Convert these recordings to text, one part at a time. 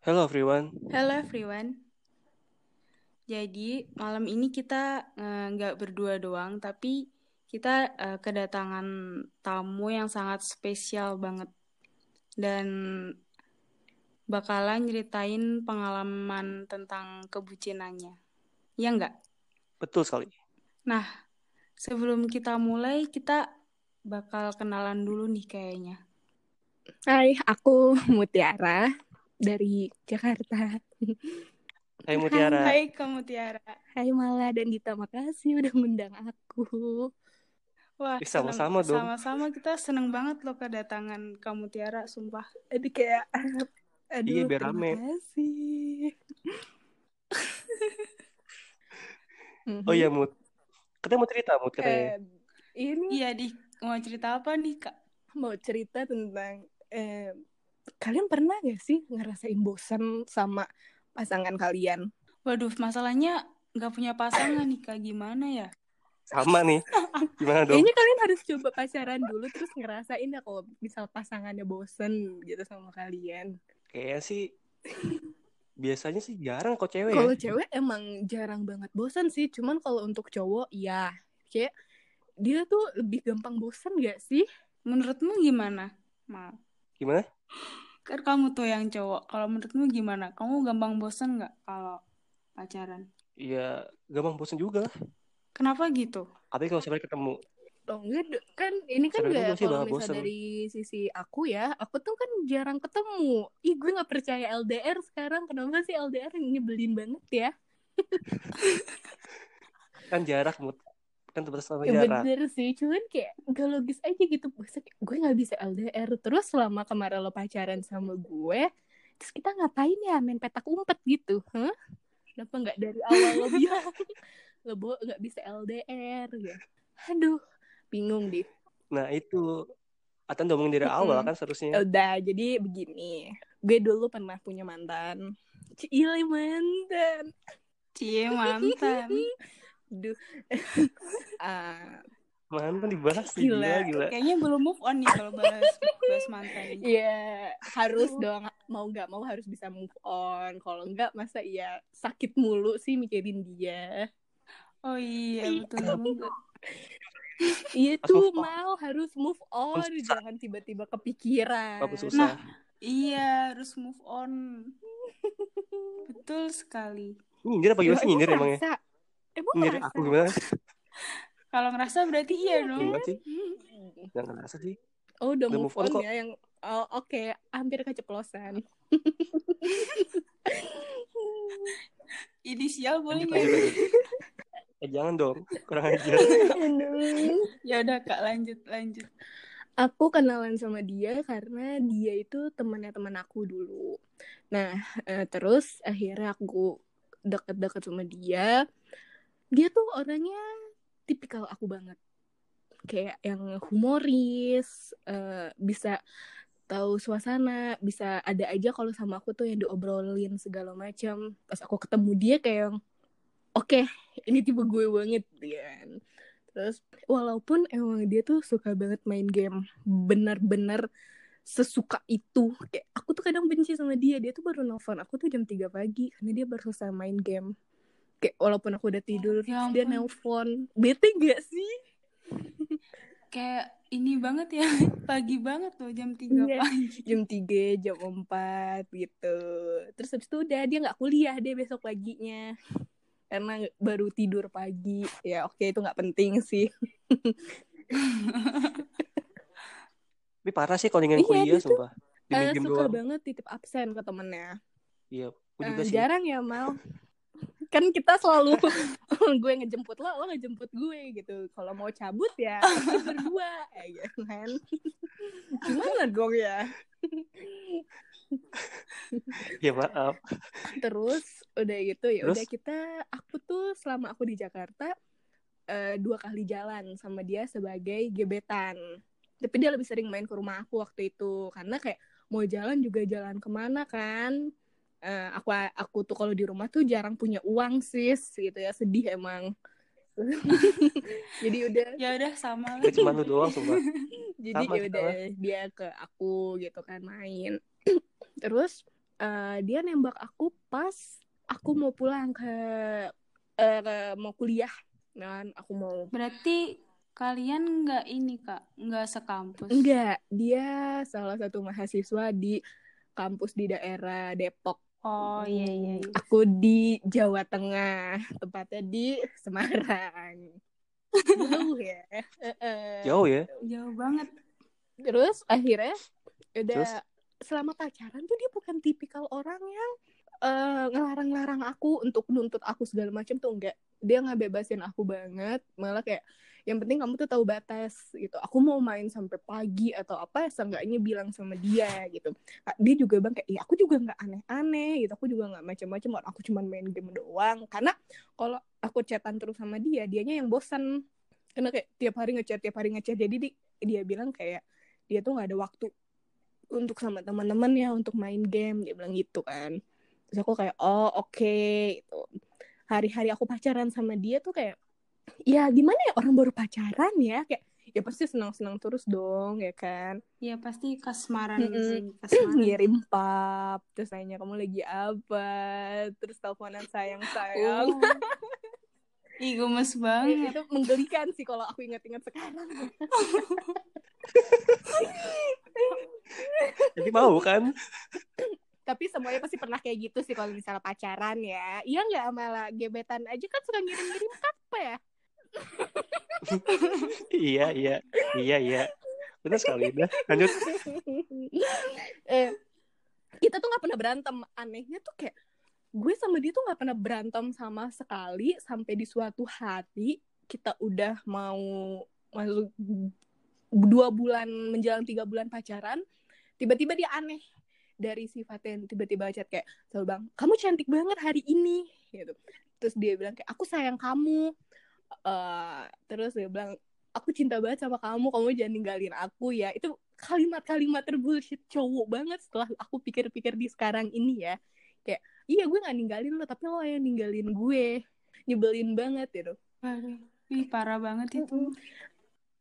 Hello everyone. Hello everyone. Jadi malam ini kita eh, nggak berdua doang, tapi kita eh, kedatangan tamu yang sangat spesial banget dan bakalan nyeritain pengalaman tentang kebucinannya. Ya nggak? Betul sekali. Nah, sebelum kita mulai, kita bakal kenalan dulu nih kayaknya. Hai, aku Mutiara dari Jakarta. Hai Mutiara. Hai kamu Tiara. Hai Mala dan Dita, makasih udah ngundang aku. Wah, sama-sama dong. Sama-sama kita seneng banget loh kedatangan kamu Tiara, sumpah. Aduh kayak, aduh Iya, biar terima rame. kasih. Oh iya Mut. Katanya mau cerita Mut katanya. Eh, ini Iya, di mau cerita apa nih, Kak? mau cerita tentang, eh, kalian pernah gak sih ngerasain bosan sama pasangan kalian? Waduh, masalahnya nggak punya pasangan nih, Kak. Gimana ya? Sama nih. Gimana dong? Kayaknya kalian harus coba pacaran dulu terus ngerasain ya kalau misal pasangannya bosen gitu sama kalian. Kayaknya sih biasanya sih jarang kok cewek ya. Kalau cewek emang jarang banget bosan sih, cuman kalau untuk cowok ya kayak dia tuh lebih gampang bosan gak sih? Menurutmu gimana, Mal? Gimana? Kan kamu tuh yang cowok. Kalau menurutmu gimana? Kamu gampang bosan nggak kalau pacaran? Iya, gampang bosan juga lah. Kenapa gitu? Tapi kalau sampai ketemu, Oh enggak, kan ini kan Sebenarnya gak kalau misal bosen. dari sisi aku ya, aku tuh kan jarang ketemu. Ih gue gak percaya LDR sekarang, kenapa sih LDR nyebelin banget ya? kan jarak Mut. Kan terbatas sama Ya jarak. bener sih, cuman kayak gak logis aja gitu. Kayak, gue gak bisa LDR. Terus selama kemarin lo pacaran sama gue, terus kita ngapain ya main petak umpet gitu? Hah? Kenapa gak dari awal lo bilang lo bo gak bisa LDR ya? Aduh, bingung deh. Nah itu. Atan udah ngomongin dari awal kan seharusnya. Udah, jadi begini. Gue dulu pernah punya mantan. Cile mantan. Cie, mantan. Duh. Ah, Mantan dibahas. Gila, Gila. gila. Kayaknya belum move on nih kalau bahas bahas mantan. Iya, harus dong. Mau nggak mau harus bisa move on. Kalau nggak, masa iya sakit mulu sih mikirin dia. Oh iya, betul juga. Iya tuh, mau harus move on. Susah. Jangan tiba-tiba kepikiran. Susah. Iya, harus move on. Betul sekali. Nyindir apa gimana sih nyindir emangnya? Emang Nyindir ngerasa? aku gimana? Kalau ngerasa berarti iya dong. Gimana sih? Jangan ngerasa sih. Oh, udah, Udah move, move on on, kok. ya yang oh, oke, hampir keceplosan. Inisial boleh nggak? Eh jangan dong. Kurang ajar. Aduh. Ya udah kak, lanjut lanjut. Aku kenalan sama dia karena dia itu temannya teman aku dulu. Nah, eh, terus akhirnya aku deket-deket sama dia. Dia tuh orangnya tipikal aku banget. Kayak yang humoris, eh, bisa tahu suasana, bisa ada aja kalau sama aku tuh yang diobrolin segala macam. Pas aku ketemu dia kayak yang, oke, ini tipe gue banget kan. Terus walaupun emang dia tuh suka banget main game, benar-benar sesuka itu. Kayak aku tuh kadang benci sama dia. Dia tuh baru nelfon aku tuh jam 3 pagi karena dia baru selesai main game. Kayak walaupun aku udah tidur, Ya dia nelfon. Bete gak sih? Kayak ini banget ya, pagi banget loh jam 3 Iya. pagi. Jam 3, jam 4 gitu. Terus habis itu udah dia nggak kuliah deh besok paginya. Karena baru tidur pagi. Ya oke itu nggak penting sih. Tapi parah sih kalau ingin Iya, kuliah tuh, sumpah. Eh, game suka doang. banget titip absen ke temennya. Iya, sih. jarang ya Mal kan kita selalu gue ngejemput lo lo ngejemput gue gitu. Kalau mau cabut ya berdua. Ya kan gimana dong ya? Ya maaf. terus udah gitu ya udah kita aku tuh selama aku di Jakarta eh, dua kali jalan sama dia sebagai gebetan. Tapi dia lebih sering main ke rumah aku waktu itu. Karena kayak mau jalan juga jalan ke mana kan Eh, aku aku tuh kalau di rumah tuh jarang punya uang sis gitu ya sedih emang. Jadi udah. Ya udah sama lah. Cuma lu doang sumpah. jadi Sama, ya udah dia ke aku gitu kan main. Terus uh, dia nembak aku pas aku mau pulang ke uh, mau kuliah. Kan aku mau. Berarti kalian nggak ini kak? Nggak sekampus? Enggak dia salah satu mahasiswa di kampus di daerah Depok oh iya iya, iya. aku di Jawa Tengah tepatnya di Semarang. Jauh ya? Jauh ya? Jauh banget. Terus akhirnya udah terus? selama pacaran tuh dia bukan tipikal orang yang uh, ngelarang-larang aku untuk nuntut aku segala macam tuh enggak. Dia nggak bebasin aku banget. Malah kayak yang penting kamu tuh tahu batas gitu. Aku mau main sampai pagi atau apa ya seenggaknya bilang sama dia gitu. Dia juga bang kayak ya aku juga nggak aneh-aneh gitu. Aku juga nggak macam-macam aku cuma main game doang. Karena kalau aku chatan terus sama dia dianya yang bosan karena kayak tiap hari ngechat tiap hari ngechat. Jadi di, dia bilang kayak dia tuh nggak ada waktu untuk sama teman-teman ya untuk main game. Dia bilang gitu kan. Terus aku kayak oh oke okay. gitu. Hari-hari aku pacaran sama dia tuh kayak ya gimana ya orang baru pacaran ya kayak ya pasti senang-senang terus dong ya kan ya pasti kasmaran mm -hmm. sih kasmaran ngirim pap terus nanya kamu lagi apa terus teleponan sayang sayang oh. Ih, gemes banget. itu menggelikan sih kalau aku ingat-ingat sekarang. Jadi mau kan? tapi semuanya pasti pernah kayak gitu sih kalau misalnya pacaran ya iya nggak malah gebetan aja kan suka ngirim-ngirim apa ya iya iya iya iya. Benar sekali dah lanjut. Eh, kita tuh nggak pernah berantem. Anehnya tuh kayak gue sama dia tuh nggak pernah berantem sama sekali sampai di suatu hari kita udah mau masuk dua bulan menjelang tiga bulan pacaran tiba-tiba dia aneh dari sifatnya tiba-tiba chat kayak selalu bang kamu cantik banget hari ini gitu. Terus dia bilang kayak aku sayang kamu uh, terus dia bilang aku cinta banget sama kamu kamu jangan ninggalin aku ya. Itu kalimat-kalimat terbullshit cowok banget setelah aku pikir-pikir di sekarang ini ya. Kayak iya gue nggak ninggalin lo tapi lo yang ninggalin gue. Nyebelin banget gitu. Aduh, ih parah banget itu.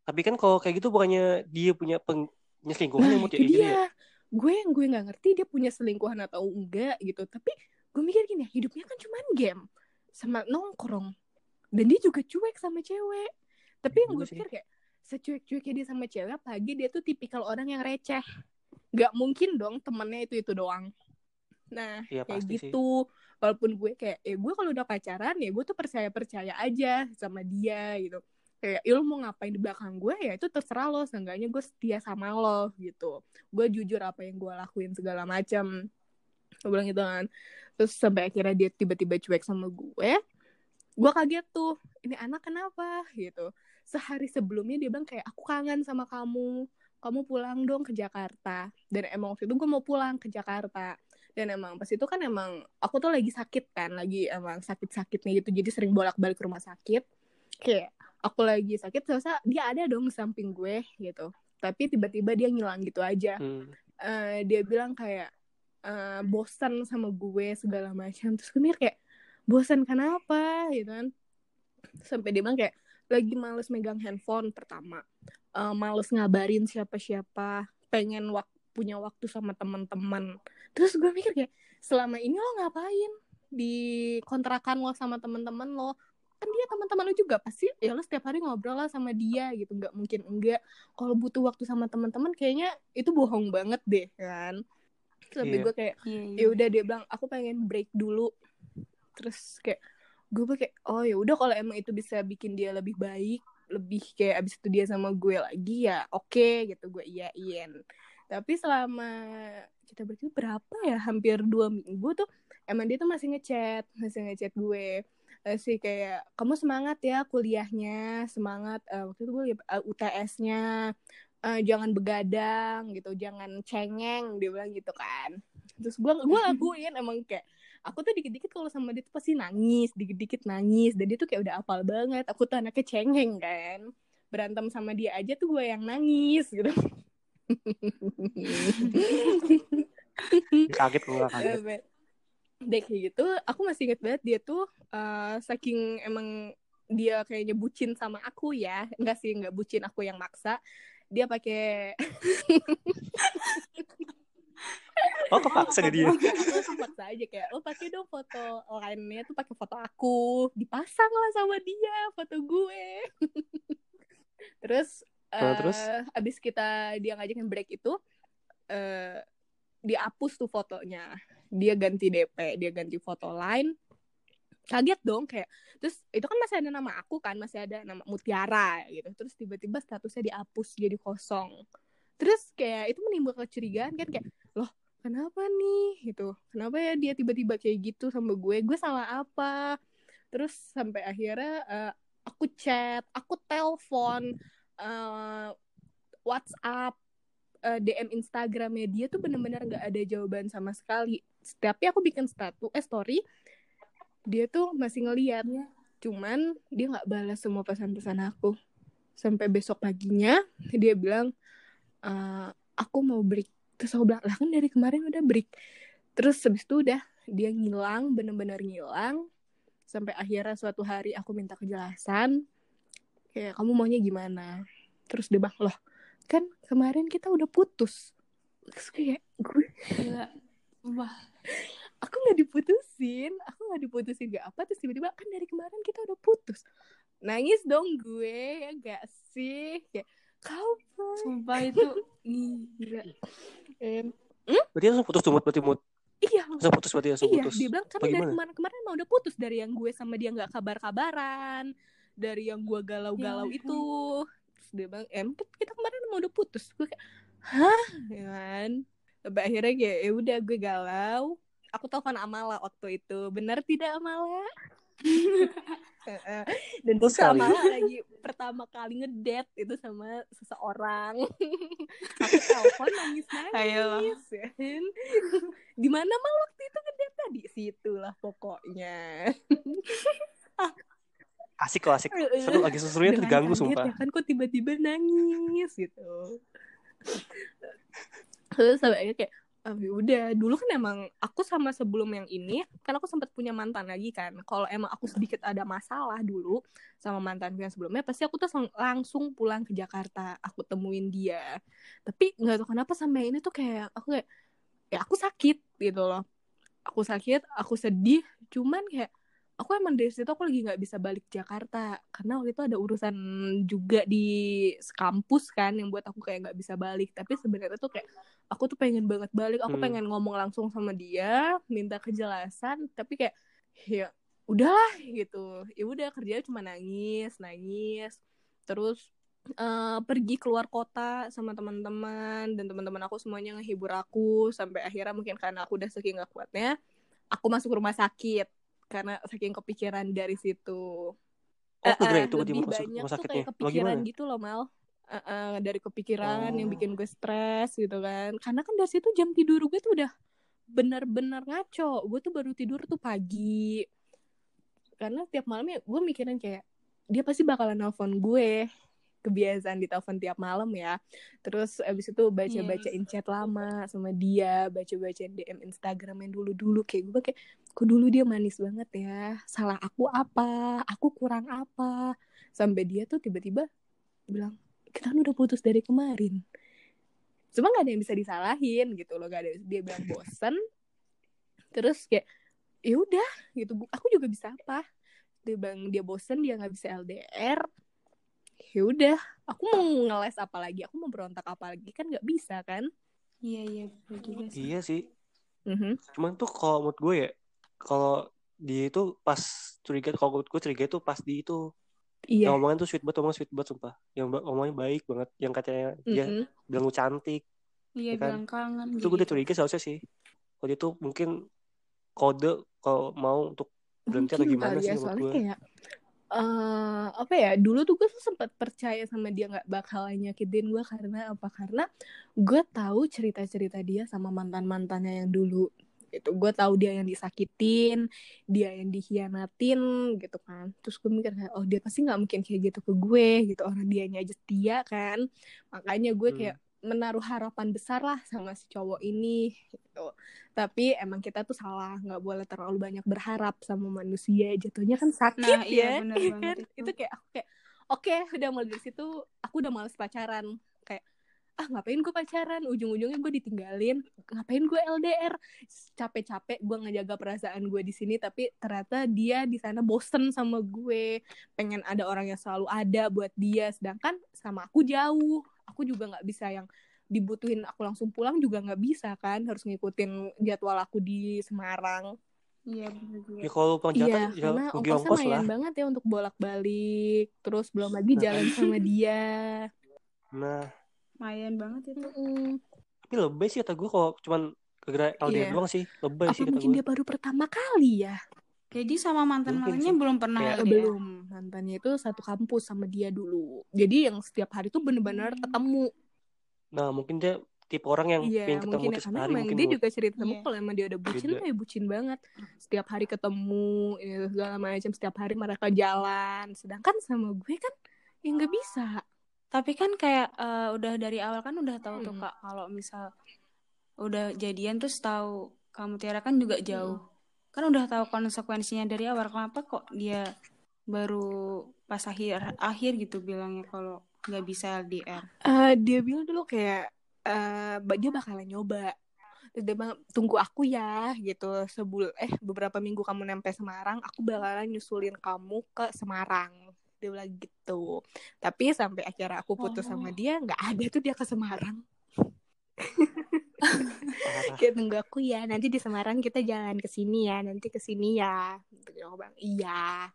Tapi kan kalau kayak gitu bukannya dia punya peng selingkuhan nah, yang mau jadi ya? Gue yang gue nggak ngerti dia punya selingkuhan atau enggak gitu. Tapi gue mikir gini hidupnya kan cuma game sama nongkrong dan dia juga cuek sama cewek. Tapi yang gue pikir kayak secuek-cueknya dia sama cewek apalagi dia tuh tipikal orang yang receh. Nggak mungkin dong temennya itu itu doang. Nah ya, kayak gitu sih. walaupun gue kayak eh gue kalau udah pacaran ya gue tuh percaya percaya aja sama dia gitu. Kayak ya lo mau ngapain di belakang gue? Ya itu terserah lo. Seenggaknya gue setia sama lo gitu. Gue jujur apa yang gue lakuin segala macam gue bilang gitu kan. Terus sampai akhirnya dia tiba-tiba cuek sama gue gue kaget tuh ini anak kenapa? Gitu. Sehari sebelumnya dia bilang kayak aku kangen sama kamu. Kamu pulang dong ke Jakarta. Dan emang waktu itu gue mau pulang ke Jakarta. Dan emang pas itu kan emang aku tuh lagi sakit kan lagi emang sakit-sakitnya gitu. Jadi sering bolak-balik ke rumah sakit. Kayak aku lagi sakit terasa dia ada dong samping gue gitu. Tapi tiba-tiba dia ngilang gitu aja. Hmm. uh, dia bilang kayak uh, bosan sama gue segala macam. Terus gue mikir kayak bosan kenapa? Gitu kan. Sampai dia bilang kayak lagi males megang handphone pertama. Uh, males ngabarin siapa-siapa. Pengen wak punya waktu sama teman-teman. Terus gue mikir kayak selama ini lo ngapain? Di kontrakan lo sama teman-teman lo. Kan dia teman-teman lu juga. Pasti ya lu setiap hari ngobrol lah sama dia gitu. Nggak mungkin enggak. Kalau butuh waktu sama teman-teman kayaknya itu bohong banget deh kan. Sampai yeah. gue kayak yeah, yeah. ya udah dia bilang aku pengen break dulu terus kayak gue kayak oh ya udah kalau emang itu bisa bikin dia lebih baik lebih kayak abis itu dia sama gue lagi ya oke okay, gitu gue iyain. Tapi selama kita berarti berapa ya? Hampir dua minggu tuh emang dia tuh masih ngechat masih ngechat gue. Uh, sih kayak kamu semangat ya kuliahnya semangat uh, waktu itu gue uh, eh, UTS-nya uh, jangan begadang gitu jangan cengeng dia bilang gitu kan. Terus gue gue lakuin emang kayak aku tuh dikit-dikit kalau sama dia tuh pasti nangis dikit-dikit nangis. Dan dia tuh kayak udah apal banget. Aku tuh anaknya cengeng kan? Berantem sama dia aja tuh gue yang nangis gitu. Kaget gue kaget. Deh kayak gitu aku masih inget banget dia tuh uh, saking emang dia kayaknya bucin sama aku ya. Enggak sih enggak bucin aku yang maksa. Dia pakai Oh kepaksa dia. Dia. aku paksa aja. Kayak lo pakai dong foto lainnya tuh pakai foto aku. Dipasang lah sama dia foto gue. Terus Nah, terus? abis kita dia ngajakin break itu eh dihapus tuh fotonya. Dia ganti DP dia ganti foto lain. Kaget dong kayak terus itu kan masih ada nama aku kan masih ada nama Mutiara gitu. Terus tiba-tiba statusnya dihapus jadi kosong. Terus kayak itu menimbulkan kecurigaan kan kayak loh kenapa nih? Gitu. Kenapa ya dia tiba-tiba kayak gitu sama gue? Gue salah apa? Terus sampai akhirnya eh, aku chat aku telepon eh, WhatsApp eh, DM Instagramnya dia tuh bener-bener nggak ada jawaban sama sekali. Tapi aku bikin status eh story dia tuh masih ngeliat. Cuman dia nggak balas semua pesan-pesan aku. Sampai besok paginya dia bilang "Eh, aku mau break terus aku bilang lah kan dari kemarin udah break. Terus habis itu udah dia ngilang bener-bener ngilang. Sampai akhirnya suatu hari aku minta kejelasan kayak kamu maunya gimana? Terus dia bilang loh kan kemarin kita udah putus. Terus kayak gue Gila. Wah, aku nggak diputusin aku nggak diputusin gak apa. Terus tiba-tiba kan dari kemarin kita udah putus. Nangis dong gue ya gak sih? Kayak kapan? Sumpah itu ih, gila. Em, Berarti langsung putus tuh Mut. berarti Mut. iya Langsung putus berarti langsung iya putus. dia bilang kan dari kemarin-kemarin emang udah putus dari yang gue sama dia nggak kabar-kabaran dari yang gue galau-galau Ya itu terus dia bilang em kita kemarin emang udah putus gue kayak hah ya kan sampai akhirnya kayak ya udah gue galau aku telepon Amala waktu itu benar tidak Amala. dan Terus. Amala lagi pertama kali ngedate itu sama seseorang. Aku telepon nangis nangis ya kan. Di mana mal waktu itu ngedate tadi? Situlah pokoknya. Asik kok asik. Seru lagi Dengan terganggu sumpah. ya kan kok tiba-tiba nangis gitu. Terus sampai kayak "Ah, ya udah. Dulu kan emang aku sama sebelum yang ini kan aku sempat punya mantan lagi kan. Kalau emang aku sedikit ada masalah dulu sama mantanku yang sebelumnya pasti aku tuh lang- langsung pulang ke Jakarta. Aku temuin dia. Tapi nggak tahu kenapa sampai ini tuh kayak aku kayak ya aku sakit gitu loh. Aku sakit aku sedih. Cuman kayak aku emang dari situ aku lagi nggak bisa balik Jakarta. Karena waktu itu ada urusan juga di kampus kan yang buat aku kayak nggak bisa balik. Tapi sebenarnya tuh kayak aku tuh pengen banget balik aku Hmm. pengen ngomong langsung sama dia minta kejelasan tapi kayak ya udahlah gitu ya udah kerjanya cuma nangis nangis terus eh, pergi keluar kota sama teman-teman dan teman-teman aku semuanya ngehibur aku sampai akhirnya mungkin karena aku udah saking gak kuatnya aku masuk rumah sakit karena saking kepikiran dari situ. Oh, gara Eh, eh, itu berarti lebih masuk banyak rumah tuh sakitnya. kayak Lo kepikiran gimana? gitu loh mal. Eh, eh, dari kepikiran yang Oh. bikin gue stres gitu kan. Karena kan dari situ jam tidur gue tuh udah benar-benar ngaco. Gue tuh baru tidur tuh pagi. Karena tiap malamnya gue mikirin kayak dia pasti bakalan nelfon gue kebiasaan ditelepon tiap malam ya. Terus abis itu baca-bacain chat lama sama dia, baca-bacain DM Instagram yang dulu-dulu kayak gue kayak kok dulu dia manis banget ya. Salah aku apa? Aku kurang apa? Sampai dia tuh tiba-tiba bilang, "Kita kan udah putus dari kemarin." Cuma gak ada yang bisa disalahin gitu loh, gak ada dia bilang bosen. Terus kayak ya udah gitu. Aku juga bisa apa? Dia bilang dia bosen, dia nggak bisa LDR ya udah aku mau ngeles apa lagi aku mau berontak apa lagi kan nggak bisa kan Iya iya betul juga sih. Iya sih. Mhm. Cuman tuh kalau menurut gue ya, kalau dia itu pas curiga, kalau menurut gue curiga itu pas di itu iya yang omongan tuh sweet banget, omong sweet banget sumpah. Yang omongnya baik banget, yang katanya dia Mhm. bilang lu cantik. Iya Ya kan? bilang kangen. Itu gue udah gitu. curiga seharusnya sih. Kalau dia tuh mungkin kode kalau mau untuk berhenti atau gimana sih ya, menurut soalnya gue. kayak eh apa ya dulu tuh gue tuh sempat percaya sama dia nggak bakalan nyakitin gue karena apa karena gue tahu cerita cerita dia sama mantan mantannya yang dulu itu gue tahu dia yang disakitin dia yang dikhianatin gitu kan. Terus gue mikir kayak oh dia pasti nggak mungkin kayak gitu ke gue gitu. Orang dianya aja setia kan. Makanya gue Hmm. kayak menaruh harapan besar lah sama si cowok ini gitu. Tapi emang kita tuh salah. Nggak boleh terlalu banyak berharap sama manusia. Jatuhnya kan sakit Nah, iya, ya Iya banget kan? itu. itu kayak aku kayak oke udah mulai dari situ aku udah males pacaran ah ngapain gue pacaran? Ujung-ujungnya gue ditinggalin. Ngapain gue LDR capek-capek gue ngejaga perasaan gue di sini tapi ternyata dia di sana bosen sama gue. Pengen ada orang yang selalu ada buat dia. Sedangkan sama aku jauh. Aku juga nggak bisa yang dibutuhin aku langsung pulang juga nggak bisa kan. Harus ngikutin jadwal aku di Semarang. Iya juga. Ya kalau jatah Iya, ya karena ongkosnya ongkos lah. lumayan banget ya untuk bolak-balik. Terus belum lagi jalan sama dia. Nah, Lumayan banget itu. Mm, tapi lebih sih kata gue kalau cuman gara LDR Iya. doang sih. Lebih Apa sih kata mungkin gue. dia baru pertama kali ya? Jadi sama mantan-mantannya sih. belum pernah LDR. belum. Mantannya itu satu kampus sama dia dulu. Jadi yang setiap hari tuh bener-bener Hmm. ketemu. Nah, mungkin dia tipe orang yang Iya, pengen ketemu mungkin ya karena hari mungkin dia juga cerita sama Iya. kalau emang dia udah bucin Beda. ya bucin banget. Setiap hari ketemu, ini segala macam. Setiap hari mereka jalan. Sedangkan sama gue kan ya nggak bisa. Tapi kan kayak eh, udah dari awal kan udah tahu tuh Hmm. Kak kalau misal udah jadian terus tahu kamu Tiara kan juga jauh. Kan udah tahu konsekuensinya dari awal. Kenapa kok dia baru pas akhir akhir gitu bilangnya kalau nggak bisa LDR. Eh, dia bilang dulu kayak eh dia bakalan nyoba dia bilang tunggu aku ya gitu sebul eh beberapa minggu kamu nyampe Semarang aku bakalan nyusulin kamu ke Semarang dia bilang gitu. Tapi sampai akhirnya aku putus Oh. sama dia nggak ada tuh dia ke Semarang. Kayak tunggu aku ya nanti di Semarang kita jalan ke sini ya nanti ke sini ya. Gitu aku bilang iya.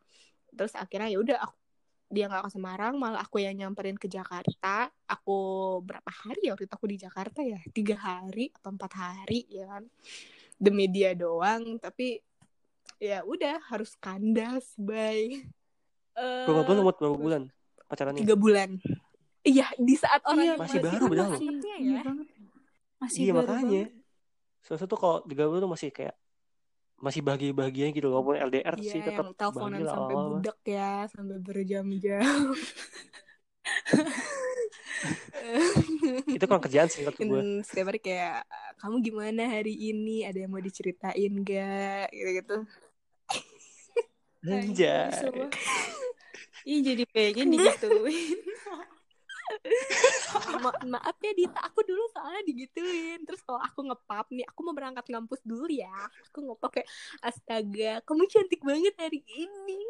Terus akhirnya ya udah aku dia nggak ke Semarang malah aku yang nyamperin ke Jakarta. Aku berapa hari ya waktu itu aku di Jakarta ya? Tiga hari atau empat hari ya kan? Demi dia doang tapi ya udah harus kandas bye Eh, Berapa bulan Mut? berapa bulan pacarannya? tiga bulan iya di saat orang Iya, masih baru padahal. masih angetnya Iya ya banget. Masih Iya baru makanya. Sesuatu tuh kalau tiga bulan tuh masih kayak masih bahagia-bahagianya gitu walaupun LDR Iya, sih tetap yang teleponan bahagia lah sampai awal-awal. budak ya, sampai berjam-jam. Itu kan kerjaan sih menurut gue. Setiap hari kayak kamu gimana hari ini? Ada yang mau diceritain gak? Gitu-gitu. Anjay. Ih jadi pengen digituin. Ma- maaf ya Dita, aku dulu soalnya digituin. Terus kalau aku ngepap nih, aku mau berangkat ngampus dulu ya. Aku ngepap kayak astaga, kamu cantik banget hari ini.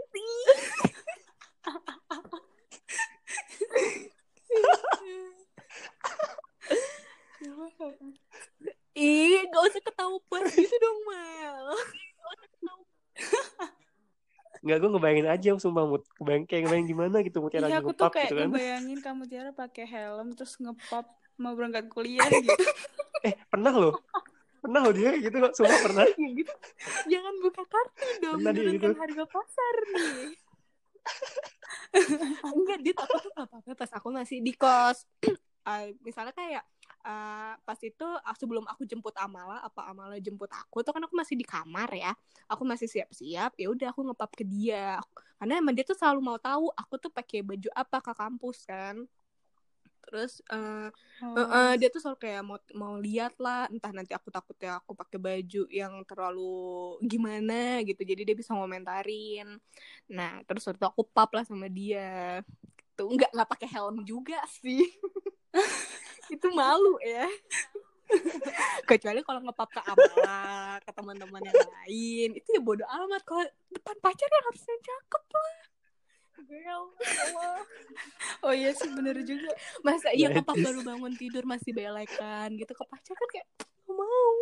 Ih, gak usah ketawa puas gitu dong, Mel. Enggak gue ngebayangin aja sumpah Mut. Kebayang kayak ngebayang gimana gitu Mut Iya aku tuh kayak gitu kan. ngebayangin kamu Tiara pakai helm terus ngepop mau berangkat kuliah gitu. Eh, pernah loh. Pernah loh dia gitu loh. Sumpah pernah. Ya gitu. Jangan buka kartu dong, Pernah dia menurunkan gitu. harga pasar nih. Enggak, dia aku tuh apa-apa pas aku masih di kos. Eh, misalnya kayak eh, pas itu ah, sebelum aku jemput Amala, apa Amala jemput aku tuh kan aku masih di kamar ya. Aku masih siap-siap, ya udah aku ngepap ke dia. Karena emang dia tuh selalu mau tahu aku tuh pakai baju apa ke kampus kan. Terus eh, Oh. Heeh, dia tuh selalu kayak mau mau lihat lah entah nanti aku takutnya aku pakai baju yang terlalu gimana gitu jadi dia bisa ngomentarin nah terus waktu aku pap lah sama dia tuh nggak nggak pakai helm juga sih itu malu ya. Kecuali kalau ngepap ke Amala ke teman-teman yang lain. Itu ya bodoh amat. Kalau depan pacar yang harusnya cakep lah. Ya Allah. Oh iya sih bener juga. masa iya kepak baru bangun tidur masih belekan gitu. Ke pacar kan kayak "Nggak mau?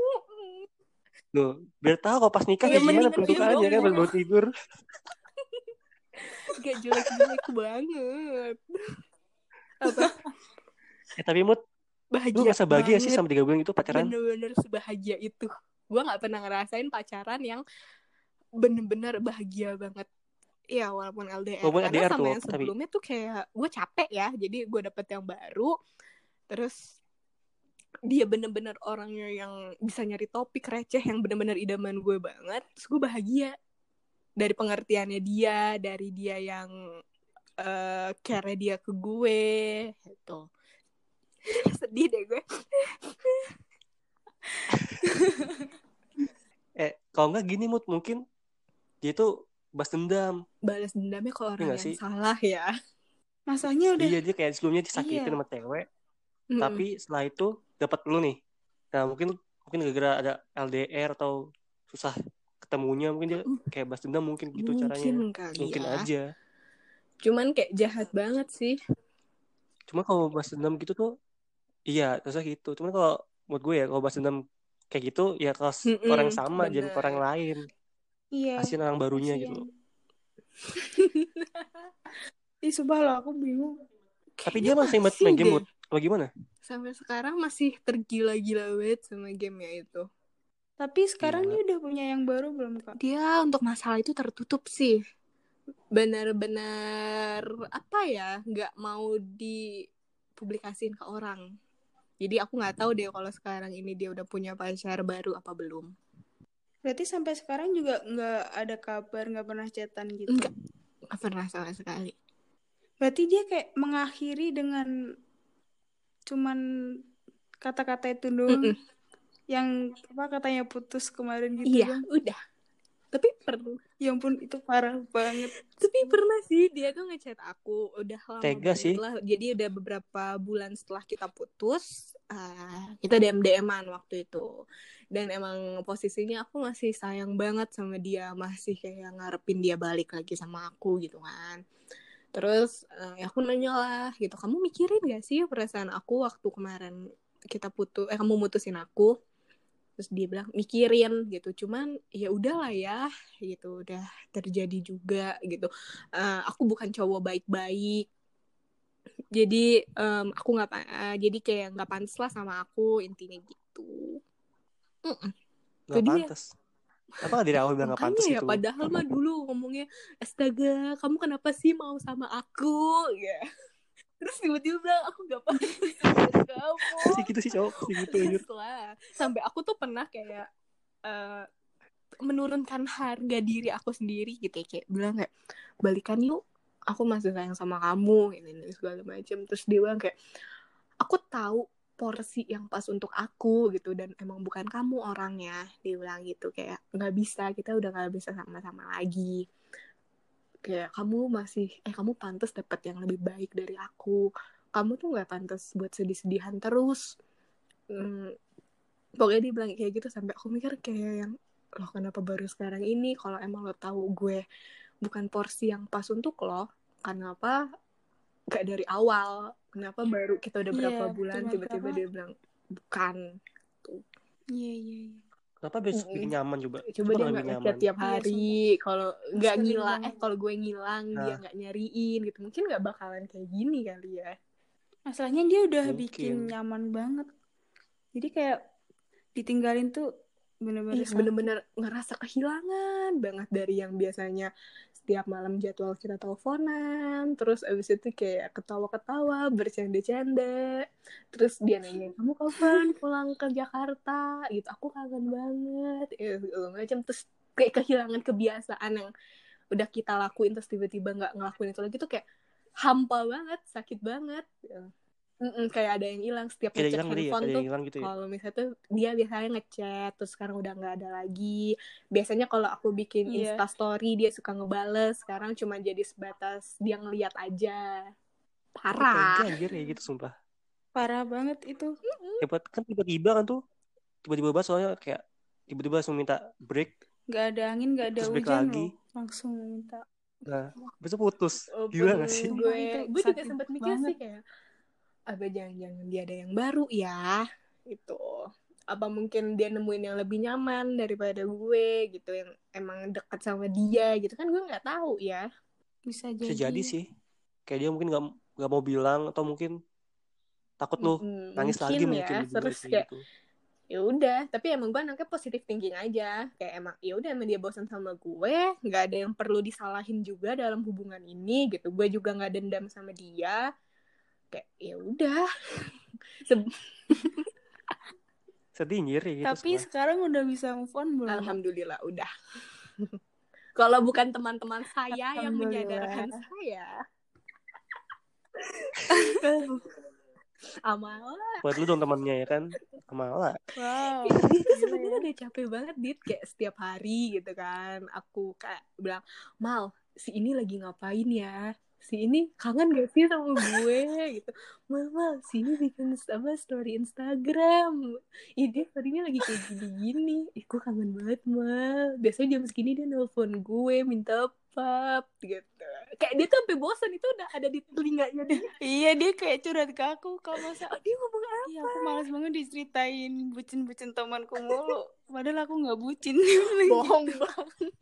Loh, biar tahu kalau pas nikah Iya, kayak gimana? bentukannya kan pas bangun tidur. gak jelek jelek banget. Apa Eh tapi Mut, bahagia lu ngerasa bahagia sih banget. sama tiga bulan itu pacaran? bener-bener sebahagia itu. Gue nggak pernah ngerasain pacaran yang bener-bener bahagia banget. Ya walaupun LDR Walaupun karena LDR sama tuh, yang tapi- sebelumnya tuh kayak gue capek ya jadi gue dapet yang baru. Terus dia bener-bener orangnya yang bisa nyari topik receh yang bener-bener idaman gue banget. Terus gue bahagia dari pengertiannya dia dari dia yang eh care dia ke gue gitu sedih deh gue Eh, kalau nggak gini Mut, mungkin dia tuh bas dendam. balas dendamnya ke orang nggak yang sih? salah ya Masanya udah Iya, dia kayak sebelumnya disakitin Iya. sama cewek. Mm-mm. tapi setelah itu dapat dulu nih nah mungkin mungkin gara-gara ada LDR atau susah ketemunya mungkin dia kayak balas dendam mungkin gitu mungkin caranya kali mungkin ya. aja Cuman kayak jahat banget sih. cuma kalau balas dendam gitu tuh iya terusnya gitu cuman kalau menurut gue ya kalau balas dendam kayak gitu ya ke s- ke orang sama bener. orang lain Iya. kasihin orang barunya kasihan. gitu Ih, sumpah loh, aku bingung. tapi dia masih main masih main game. Bud? apa gimana Sampai sekarang masih tergila-gila banget sama gamenya itu. Tapi sekarang Gila. dia udah punya yang baru belum, Kak? Dia untuk masalah itu tertutup sih. Benar-benar apa ya, nggak mau dipublikasiin ke orang. Jadi aku nggak tahu deh kalau sekarang ini dia udah punya pacar baru apa belum. Berarti sampai sekarang juga nggak ada kabar, nggak pernah chatan gitu. Enggak, nggak pernah sama sekali. Berarti dia kayak mengakhiri dengan cuman kata-kata itu doang. Mm-mm. Yang apa katanya putus kemarin gitu Iya, kan. udah. Tapi pernah, Ya ampun, itu parah banget. tapi pernah sih dia tuh ngechat aku udah lama Tega banget sih. lah. Jadi udah beberapa bulan setelah kita putus, ah, kita DM DM-an waktu itu. Dan emang posisinya aku masih sayang banget sama dia, masih kayak ngarepin dia balik lagi sama aku gitu kan. Terus eh, aku nanya lah gitu, kamu mikirin gak sih perasaan aku waktu kemarin kita putus, eh kamu mutusin aku? Terus dia bilang mikirin gitu, cuman ya udahlah ya, gitu. Udah terjadi juga gitu. Eh, aku bukan cowok baik-baik, jadi em, aku nggak, eh, jadi kayak nggak pantas lah sama aku intinya gitu. Nggak Jadi ya- pantas. Apa nggak dari awal bilang nggak pantas ya gitu? padahal mah dulu ngomongnya astaga kamu kenapa sih mau sama aku? Ya terus tiba-tiba bilang aku gak pantas kamu. Sih gitu sih cowok sih gitu. Terus lah sampai aku tuh pernah kayak eh, menurunkan harga diri aku sendiri gitu ya. Kayak bilang kayak balikan yuk aku masih sayang sama kamu ini, ini segala macam terus dia bilang kayak aku tahu porsi yang pas untuk aku gitu dan emang bukan kamu orangnya. Dia bilang gitu kayak nggak bisa kita udah nggak bisa sama-sama lagi kayak kamu masih eh kamu pantas dapat yang lebih baik dari aku. Kamu tuh nggak pantas buat sedih-sedihan terus. Hmm, pokoknya dia bilang kayak gitu sampai aku mikir kayak yang loh kenapa baru sekarang ini? Kalau emang lo tahu gue bukan porsi yang pas untuk lo kenapa gak dari awal? Kenapa baru kita udah Iya, berapa betul bulan tiba-tiba dia bilang bukan. Iya, iya, iya. Kenapa biar Mm-mm. bikin nyaman coba coba dia nggak ngechat tiap Iya, hari kalau nggak ngilang eh banget. kalau gue ngilang dia Nah. nggak nyariin gitu mungkin nggak bakalan kayak gini kali ya Masalahnya dia udah Mungkin. bikin nyaman banget. Jadi kayak ditinggalin tuh bener-bener Iya, bener-bener ngerasa kehilangan banget dari yang biasanya setiap malam jadwal kita teleponan, terus abis itu kayak ketawa-ketawa, bercanda-canda, terus dia nanya kamu kapan pulang ke Jakarta, gitu, aku kangen banget, ya macam, terus kayak kehilangan kebiasaan yang udah kita lakuin terus tiba-tiba nggak ngelakuin itu lagi tuh kayak hampa banget, sakit banget, ya. Mm-mm, kayak ada yang hilang setiap kayak ngecek ya handphone kayak tuh gitu ya kalau misalnya tuh dia biasanya ngechat terus sekarang udah nggak ada lagi biasanya kalau aku bikin Iya. insta story dia suka ngebales sekarang cuma jadi sebatas dia ngeliat aja parah tega anjir kayak gitu sumpah Parah banget itu. hebat kan tiba-tiba kan tuh tiba-tiba banget soalnya kayak tiba-tiba langsung minta break Gak ada angin, gak ada Terus break hujan lagi. loh. Langsung minta. nah besok putus Oh, gila gak sih gue gue juga sempat mikir banget. sih kayak apa jangan-jangan dia ada yang baru ya? Itu apa mungkin dia nemuin yang lebih nyaman daripada gue gitu yang emang dekat sama dia gitu. Kan gue nggak tahu ya. Bisa bisa jadi. jadi sih. Kayak dia mungkin nggak nggak mau bilang atau mungkin takut lu Mm-mm, nangis lagi mungkin ya gitu, terus kayak kayak gitu. ya udah tapi emang gue anaknya positif thinking aja. Kayak emang ya udah emang dia bosan sama gue nggak ada yang perlu disalahin juga dalam hubungan ini gitu. Gue juga nggak dendam sama dia kayak ya udah Se- sedih kayak gitu Tapi semua. sekarang udah bisa move on belum? alhamdulillah udah kalau bukan teman-teman saya yang menyadarkan saya Amala buat lu dong temannya ya kan Amala Wow. dia tuh Gila sebenarnya ya. udah capek banget dit kayak setiap hari gitu kan aku kayak bilang mal si ini lagi ngapain ya si ini kangen gak sih sama gue gitu. Mama si ini bikin apa story Instagram. Ih dia storynya lagi kayak gini-gini. Ih gue kangen banget ma. Biasanya jam segini dia nelfon gue minta pap gitu. Kayak dia tuh sampai bosan itu udah ada di telinganya dia. Iya dia kayak curhat ke aku kau masa oh, dia ngomong apa? Iya aku malas banget diceritain bucin-bucin temanku mulu. Padahal aku nggak bucin. Bohong banget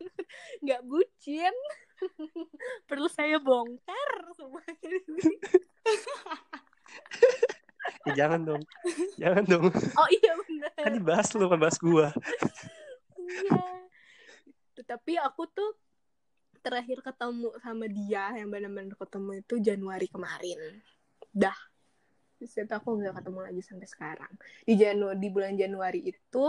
nggak bucin. Perlu saya bongkar semuanya Ya, jangan dong. Jangan dong. oh iya benar Kan dibahas lu, kan bahas gua. iya. Tapi aku tuh terakhir ketemu sama dia yang benar-benar ketemu itu Januari kemarin. Dah. Terus itu aku nggak ketemu lagi sampai sekarang. Di Janu di bulan Januari itu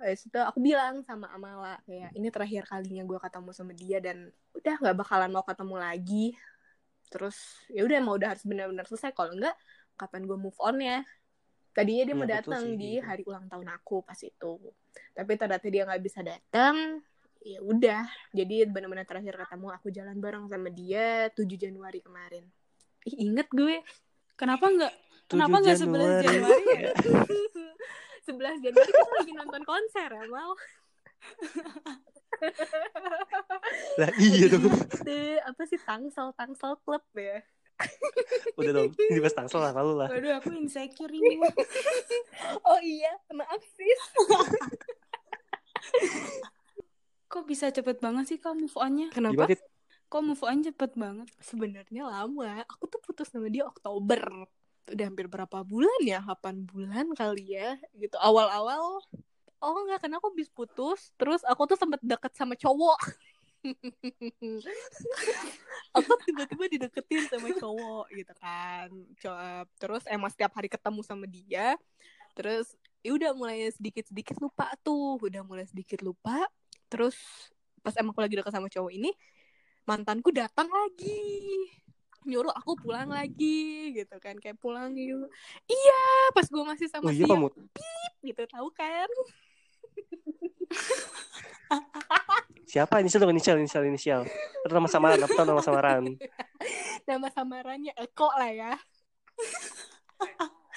eh, itu aku bilang sama Amala kayak ini terakhir kalinya gue ketemu sama dia dan udah nggak bakalan mau ketemu lagi. Terus ya udah mau udah harus benar-benar selesai. Kalau enggak kapan gue move on ya? Tadinya dia Iya, mau betul datang di gitu. hari ulang tahun aku pas itu. Tapi ternyata dia nggak bisa datang ya udah. Jadi benar-benar terakhir ketemu aku jalan bareng sama dia 7 Januari kemarin. Ih, inget gue. Kenapa nggak 7 kenapa nggak 11 Januari ya 11 Januari kita lagi nonton konser ya mal Lah iya dong. itu apa sih Tangsel Tangsel Club ya? Udah dong. Ini bahas tangsel lah malu lah. waduh aku insecure ini. Oh iya maaf sis. Kok bisa cepet banget sih kau move onnya? Kenapa? Gimana kok move on cepet banget? Sebenarnya lama. Aku tuh putus sama dia Oktober udah hampir berapa bulan ya? 8 bulan kali ya gitu. Awal-awal oh enggak karena aku habis putus terus aku tuh sempet deket sama cowok. Aku tiba-tiba dideketin sama cowok gitu kan. Co- terus emang setiap hari ketemu sama dia terus ya udah mulai sedikit-sedikit lupa tuh udah mulai sedikit lupa. Terus pas emang aku lagi deket sama cowok ini mantanku datang lagi nyuruh aku pulang lagi gitu kan kayak pulang yuk iya pas gue masih sama Oh iya si kamu. gitu tahu kan Siapa inisial dong inisial inisial inisial. Nama samaran apa nama samaran? nama samarannya Eko lah ya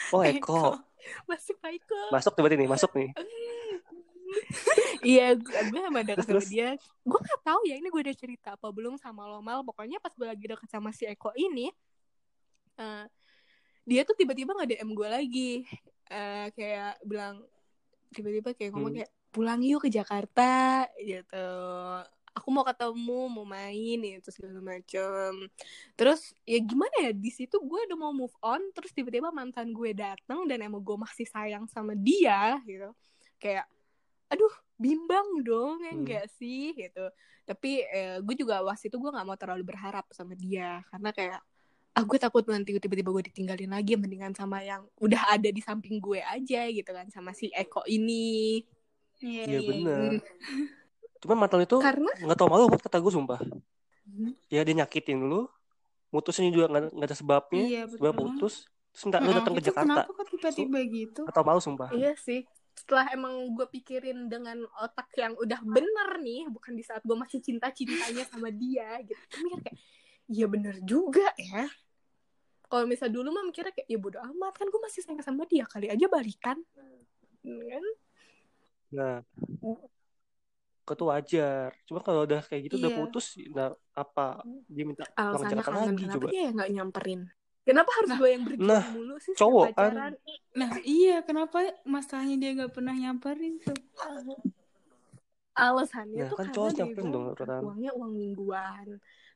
Oh Eko. masuk Pak Eko Masuk tuh berarti nih, masuk nih. Iya gue sama deket sama Terus, dia. Gue gak tahu ya ini gue udah cerita apa belum sama lo mal. Pokoknya pas gue lagi deket sama si Eko ini eh, dia tuh tiba-tiba nggak DM gue lagi. Eh, kayak bilang tiba-tiba kayak ngomong Hmm. kayak pulang yuk ke Jakarta gitu. Aku mau ketemu mau main gitu segala macem. Terus ya gimana ya di situ gue udah mau move on terus tiba-tiba mantan gue datang dan emang gue masih sayang sama dia gitu. Kayak aduh bimbang dong ya Hmm. enggak sih gitu tapi eh, gue juga was itu gue nggak mau terlalu berharap sama dia karena kayak ah gue takut nanti tiba-tiba gue ditinggalin lagi mendingan sama yang udah ada di samping gue aja gitu kan sama si Eko ini iya Iya bener. Hmm. Cuman mantan itu karena nggak tau malu buat kata gue sumpah. Hmm. Ya dia nyakitin lu, mutusin juga nggak ada sebabnya, iya sebab putus. Terus minta lu Mm-mm. datang ke Jakarta. kenapa kok tiba-tiba gitu Nggak tau malu sumpah. iya sih setelah emang gue pikirin dengan otak yang udah bener nih bukan di saat gue masih cinta cintanya sama dia gitu Gue mikir kayak iya bener juga ya kalau misal dulu mah mikirnya kayak ya bodo amat kan gue masih sayang sama dia kali aja balikan kan Nah, kau tuh wajar. Cuma kalau udah kayak gitu udah Iya. putus, nah apa dia minta alasannya kangen lagi kenapa coba. dia yang nggak nyamperin kenapa harus Nah, gue yang berjuang nah, mulu sih cowok kan. nah iya kenapa masalahnya dia nggak pernah nyamperin tuh? Alasannya Nah, tuh kan karena cowok dia dong, uangnya uang mingguan.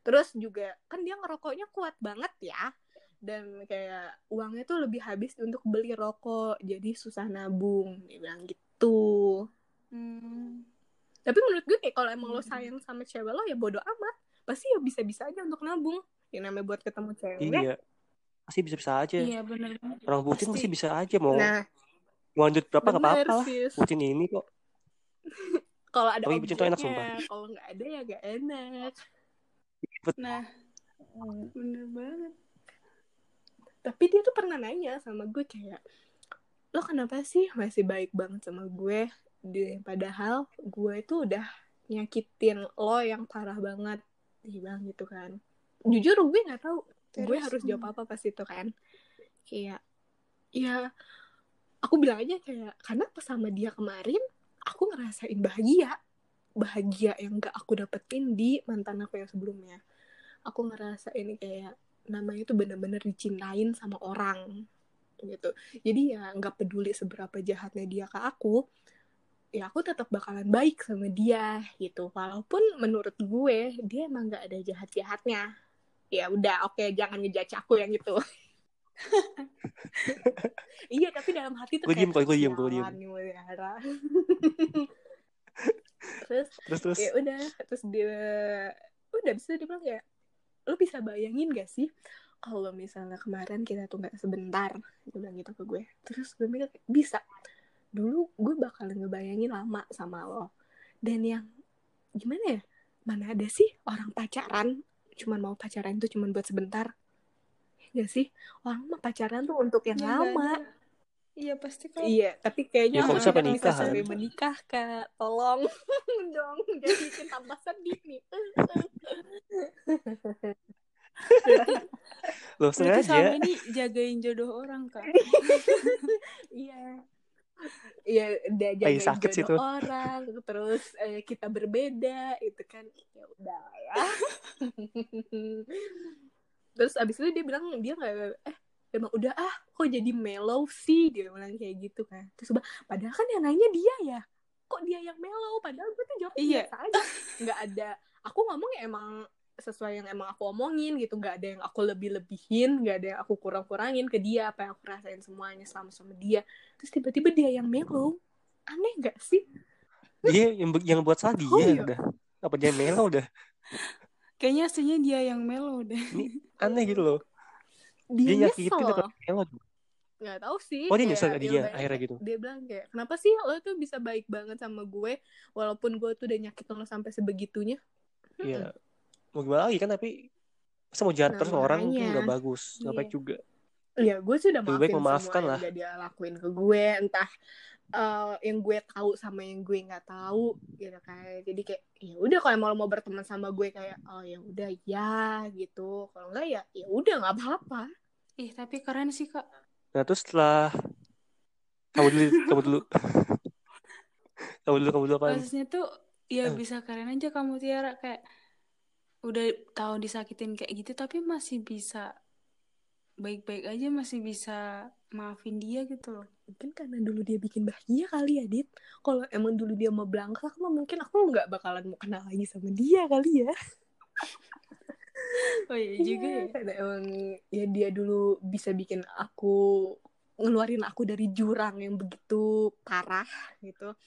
Terus juga kan dia ngerokoknya kuat banget ya. Dan kayak uangnya tuh lebih habis untuk beli rokok jadi susah nabung dia bilang gitu. Hmm. tapi menurut gue kayak kalau emang lo sayang sama cewek lo ya bodo amat. Pasti ya bisa-bisa aja untuk nabung. Yang namanya buat ketemu cewek. Iya. Pasti bisa-bisa aja. iya banget. Orang bucin Pasti. pasti bisa aja mau nah. mau lanjut berapa nggak apa-apa lah. Bucin ini kok. kalau ada Tapi bucin tuh enak, objeknya kalau nggak ada ya gak enak. Nah bener banget. Tapi dia tuh pernah nanya sama gue kayak lo kenapa sih masih baik banget sama gue? Di padahal gue itu udah nyakitin lo yang parah banget. Dia bilang gitu kan. Jujur gue nggak tahu gue Terus, harus hmm. jawab apa pas itu kan? Kayak ya aku bilang aja kayak karena pas sama dia kemarin aku ngerasain bahagia. Bahagia yang gak aku dapetin di mantan aku yang sebelumnya. Aku ngerasain kayak namanya tuh bener-bener dicintain sama orang gitu. Jadi ya nggak peduli seberapa jahatnya dia ke aku ya aku tetap bakalan baik sama dia gitu. Walaupun menurut gue dia emang nggak ada jahat jahatnya ya udah oke jangan ngejudge aku yang itu. Iya tapi dalam hati tuh Gue diem kayak kok, gue diem, gue diem. Terus Terus terus. ya udah terus dia udah bisa dia bilang kayak lo bisa bayangin gak sih kalau misalnya kemarin kita tuh nggak sebentar dia bilang gitu ke gue. Terus gue mikir bisa. Dulu gue bakal ngebayangin lama sama lo. Dan yang gimana ya mana ada sih orang pacaran cuman mau pacaran tuh cuman buat sebentar ya gak sih orang mah pacaran tuh untuk yang Ya, lama. Iya pasti kalau Iya, tapi kayaknya Ya, kalau nikah, bisa sampai kan? menikah, Kak. Tolong dong, jadi bikin tambah sedih nih. Selama sengaja. ini jagain jodoh orang kak. Iya. Iya, udah jagain sakit tuh. orang, terus eh, kita berbeda, itu kan ya udah ya. terus abis itu dia bilang dia nggak eh emang udah ah kok jadi mellow sih dia bilang kayak gitu kan terus gua, padahal kan yang nanya dia ya kok dia yang mellow padahal gue tuh jawab Iya. biasa aja nggak ada aku ngomong ya emang sesuai yang emang aku omongin gitu nggak ada yang aku lebih lebihin nggak ada yang aku kurang kurangin ke dia apa yang aku rasain semuanya selama sama dia terus tiba-tiba dia yang mellow aneh nggak sih Dia yang yang buat salah dia Oh, iya. udah. Apa dia melo udah. Kayaknya aslinya dia yang melo deh. Aneh gitu loh. dia, Dia nyakitin atau melo. nggak tahu sih Oh, dia kayak nyesel dia ibaratnya akhirnya gitu. dia bilang kayak kenapa sih lo tuh bisa baik banget sama gue walaupun gue tuh udah nyakitin lo sampai sebegitunya Iya. Mau gimana lagi kan tapi masa mau jahat Nah, terus orang itu makanya. nggak bagus, nggak Iya. baik juga. ya gue sih udah Lebih baik maafin memaafkan semua lah. yang udah dia lakuin ke gue entah eh, yang gue tahu sama yang gue nggak tahu gitu kayak jadi kayak ya udah kalau emang lo mau berteman sama gue kayak oh ya udah ya gitu kalau enggak ya ya udah nggak apa-apa Ih tapi keren sih kak. Nah terus setelah kamu dulu, kamu dulu, kamu dulu, kamu dulu apa? Kasusnya tuh ya Eh. bisa keren aja kamu Tiara kayak udah tahu disakitin kayak gitu tapi masih bisa baik-baik aja masih bisa maafin dia gitu loh. mungkin karena dulu dia bikin bahagia kali ya Dit kalau emang dulu dia mau belangsak mah mungkin aku nggak bakalan mau kenal lagi sama dia kali ya Oh iya juga ya. Karena emang ya dia dulu bisa bikin aku ngeluarin aku dari jurang yang begitu parah gitu.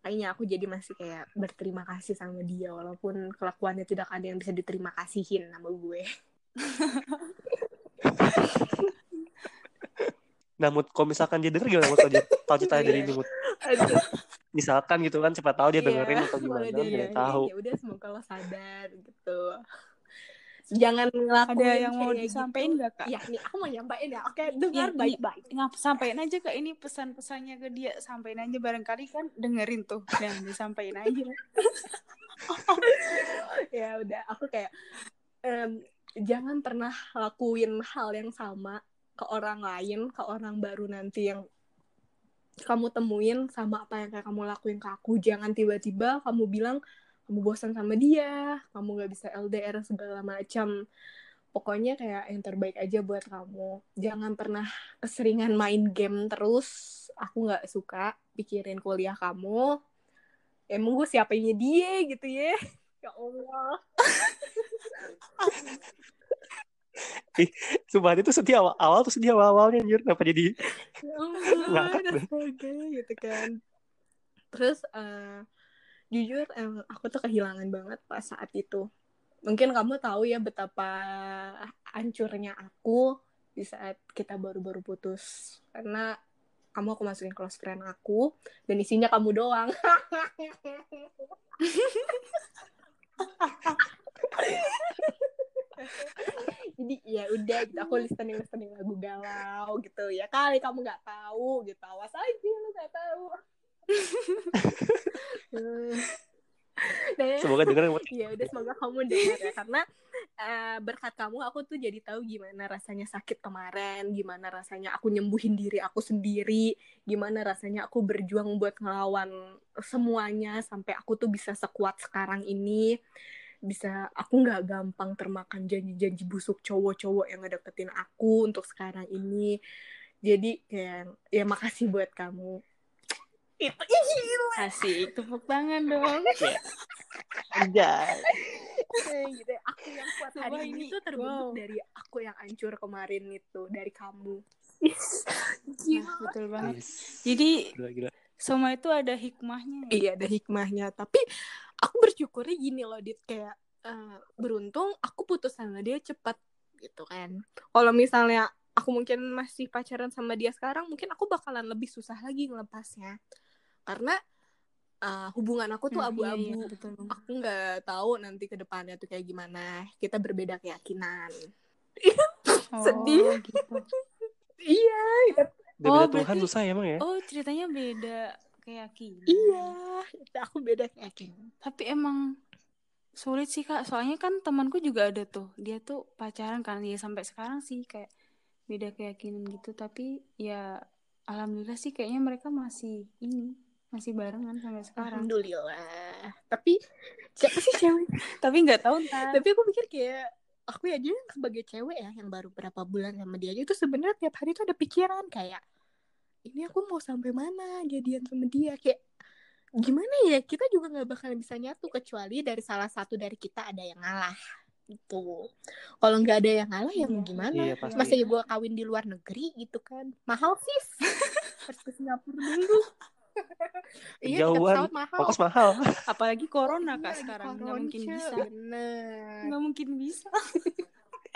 Kayaknya aku jadi masih kayak berterima kasih sama dia walaupun kelakuannya tidak ada yang bisa diterima kasihin sama gue. Nah, Mut, kalau misalkan dia denger gimana Mut? Tahu ceritanya dari ini Mut? Misalkan gitu kan, siapa tahu dia iya, dengerin atau gimana, dia dia tahu. Ya udah semoga lo sadar gitu. Jangan ngelakuin Ada yang mau kayak disampaikan gitu. nggak kak? Ya, nih aku mau nyampein ya. Oke, dengar Iya, iya. baik-baik. Ngap sampaikan aja kak ini pesan-pesannya ke dia sampaikan aja barangkali kan dengerin tuh dan disampaikan aja. ya udah aku kayak em, jangan pernah lakuin hal yang sama ke orang lain ke orang baru nanti yang kamu temuin sama apa yang kayak kamu lakuin ke aku jangan tiba-tiba kamu bilang kamu bosan sama dia kamu nggak bisa LDR segala macam. Pokoknya kayak yang terbaik aja buat kamu. Jangan pernah keseringan main game terus. Aku nggak suka pikirin kuliah kamu. Emang gue siapanya dia gitu ya. Ya Allah. Sumpah itu sedih awal, awal tuh sedih awal-awalnya anjir. Kenapa jadi ya Allah gitu kan. Terus eh, jujur emang aku tuh kehilangan banget pas saat itu. Mungkin kamu tahu ya betapa hancurnya aku di saat kita baru-baru putus. Karena kamu aku masukin close friend aku dan isinya kamu doang. Jadi ya udah gitu aku listening listening lagu galau gitu. Ya kali kamu nggak tahu gitu. Awas aja lu nggak tahu Semoga denger Mut. ya udah semoga kamu dengar ya karena eh, berkat kamu aku tuh jadi tahu gimana rasanya sakit kemarin, gimana rasanya aku nyembuhin diri aku sendiri, gimana rasanya aku berjuang buat ngelawan semuanya sampai aku tuh bisa sekuat sekarang ini. Bisa aku nggak gampang termakan janji-janji busuk cowok-cowok yang ngedeketin aku untuk sekarang ini. Jadi kayak ya makasih buat kamu. Itu ih, gila. Asik, tepuk tangan dong. Anjay. Gitu aku yang kuat Coba hari ini ini, tuh terbentuk wow. dari aku yang hancur kemarin itu dari kamu Nah, betul banget. Yes. Jadi Gila, gila. semua itu ada hikmahnya. ya? iya ada hikmahnya tapi aku bersyukurnya gini loh dit kayak eh, beruntung aku putus sama dia cepat gitu kan kalau misalnya aku mungkin masih pacaran sama dia sekarang mungkin aku bakalan lebih susah lagi ngelepasnya karena eh, hubungan aku tuh iya, abu-abu iya, betul. aku nggak tahu nanti ke depannya tuh kayak gimana kita berbeda keyakinan Oh, sedih. gitu. iya Oh, beda Tuhan berarti- susah ya emang ya? Oh, ceritanya beda keyakinan. iya aku beda keyakinan Tapi emang sulit sih kak. Soalnya kan temanku juga ada tuh. Dia tuh pacaran kan. Ya sampai sekarang sih kayak beda keyakinan gitu. Tapi ya alhamdulillah sih kayaknya mereka masih ini masih barengan sampai sekarang. alhamdulillah. Tapi siapa sih cewek Tapi nggak tahu ntar. tapi aku pikir kayak aku aja yang sebagai cewek ya yang baru berapa bulan sama dia aja itu sebenarnya tiap hari tuh ada pikiran kayak ini aku mau sampai mana jadian sama dia? Kayak gimana ya? Kita juga nggak bakal bisa nyatu kecuali dari salah satu dari kita ada yang ngalah gitu. Kalau nggak ada yang ngalah ya mau Iya. gimana? Iya, pasti. masa ya gue kawin di luar negeri gitu kan? Mahal sis harus ke Singapura dulu iya pesawat mahal Ongkos mahal. Apalagi corona kak Lagi sekarang nggak mungkin bisa. bener Nggak mungkin bisa.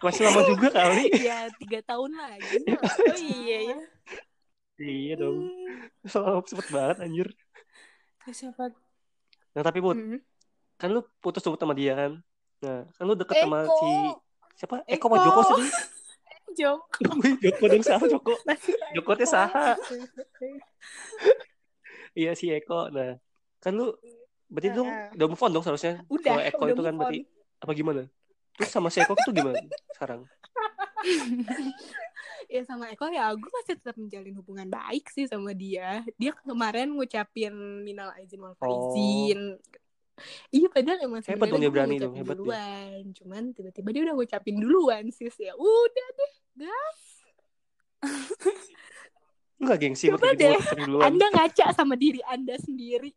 Masih lama juga kali. ya tiga tahun lagi Oh iya ya. iya dong. Soalnya cepet banget anjir. Terus siapa? Nah tapi Put, Hmm. kan lu putus tuh sama dia kan? Nah, kan lu deket sama Eko. si siapa? Eko Eko. sama Joko sih? Jok Wih, Joko dong siapa Joko? Joko teh saha? Iya si Eko. Nah, kan lu berarti lu Heeh. udah move on dong seharusnya. udah Kalau Eko itu kan berarti apa gimana? Terus sama si Eko itu gimana sekarang? ya sama Eko ya gue masih tetap menjalin hubungan baik sih sama dia dia kemarin ngucapin minal aizin wal faizin Iya padahal emang Hebat dong dia berani ngucapin dong, hebat dia. duluan Cuman tiba-tiba dia udah ngucapin duluan sis ya Udah deh gas Enggak gengsi Coba deh, duluan. Anda ngaca sama diri Anda sendiri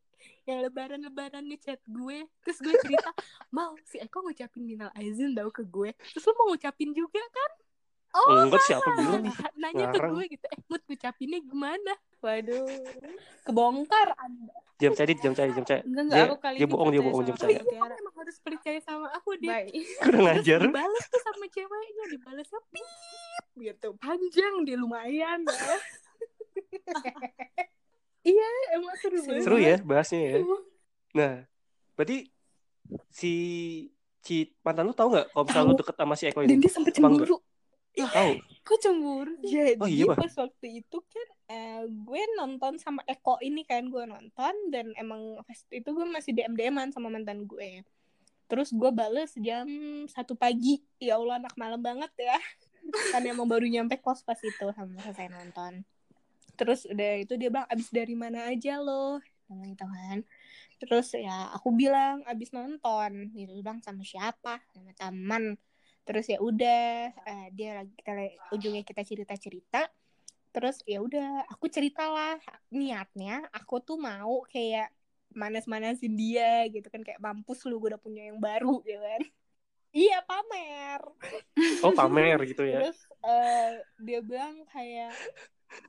yang lebaran-lebaran ngechat gue terus gue cerita mau si Eko ngucapin minal aizin tau ke gue terus lu mau ngucapin juga kan oh Enggak siapa bilang? nanya ke gue gitu eh mut ngucapinnya gimana Waduh. kebongkar anda Jam cari, jam cari, jam cari. Enggak enggak Dia, aku kali dia ini bohong, dia bohong, jam Tiara. kamu emang harus percaya sama aku deh Baik. Kurang terus ngajar. dibalas tuh sama ceweknya dibalasnya pip gitu panjang dia lumayan ya iya emang seru banget Seru ya bahasnya ya. Nah, berarti si si mantan lu tahu nggak kalau misalnya lu deket sama si Eko dan ini? dia sempet cemburu Tahu. Kok cemburu? Jadi Oh, iya, Bah? pas waktu itu kan eh, gue nonton sama Eko ini kan gue nonton dan emang pas itu gue masih DM DMan sama mantan gue. Terus gue bales jam satu pagi. Ya Allah anak malam banget ya. kan emang baru nyampe kos pas itu sama selesai nonton. Terus udah itu dia bilang abis dari mana aja lo? Bilang gitu kan. Terus ya aku bilang abis nonton. Dia bilang sama siapa? Sama teman terus ya udah eh, dia lagi kita ujungnya kita cerita cerita terus ya udah aku ceritalah niatnya aku tuh mau kayak manas-manasin dia gitu kan kayak mampus lu gue udah punya yang baru gitu kan iya pamer Oh pamer gitu ya. terus eh, dia bilang kayak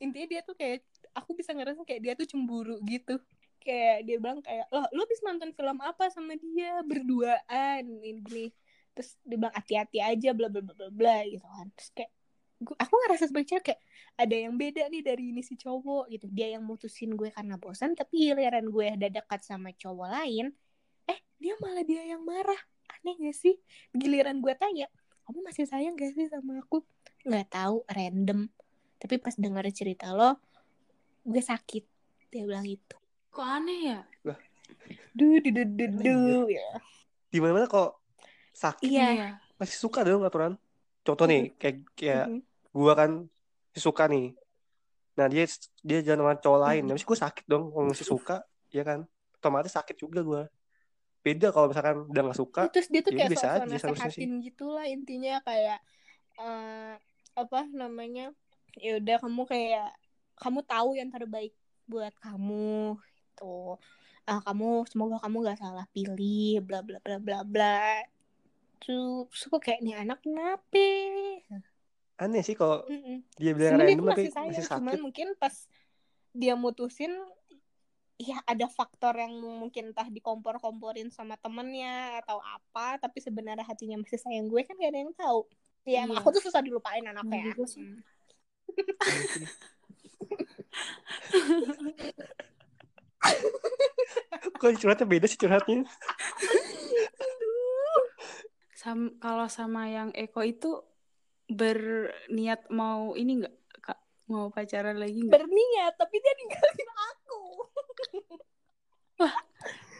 intinya dia tuh kayak aku bisa ngerasa kayak dia tuh cemburu gitu. Kayak dia bilang kayak loh lu habis nonton film apa sama dia? Berduaan ini. Terus dia bilang hati-hati aja bla bla bla bla gitu kan. Terus kayak gua, aku ngerasa cewek kayak ada yang beda nih dari ini si cowok gitu. Dia yang mutusin gue karena bosan tapi giliran gue udah dekat sama cowok lain eh dia malah dia yang marah. Aneh gak sih? Giliran gue tanya kamu masih sayang gak sih sama aku? Nggak tahu random tapi pas denger cerita lo gue sakit. Dia bilang itu Kok aneh ya? du du du du, du. ya. Di mana kok sakit? iya. Masih suka dong aturan. Contoh nih kayak kayak Mhm. gua kan masih suka nih. Nah dia dia jalan sama cowok lain. Mhm. tapi gue sakit dong. Kalau masih suka ya kan? Otomatis sakit juga gua. Beda kalau misalkan udah nggak suka terus dia tuh ya kayak biasa sok-sok aja seharusnya nasehatin gitu lah intinya kayak eh, apa namanya ya udah kamu kayak kamu tahu yang terbaik buat kamu itu ah kamu semoga kamu gak salah pilih bla bla bla bla bla tuh terus aku kayak nih anak kenapa aneh sih kalau Mm-mm. dia bilang random tapi masih sayang masih cuman sakit mungkin pas dia mutusin ya ada faktor yang mungkin entah dikompor-komporin sama temennya atau apa tapi sebenarnya hatinya masih sayang gue kan gak ada yang tahu ya Iya. aku tuh susah dilupain anaknya. Hmm. Kok curhatnya beda sih curhatnya? Sam kalau sama yang Eko itu berniat mau ini nggak kak? Mau pacaran lagi nggak? berniat tapi dia ninggalin aku.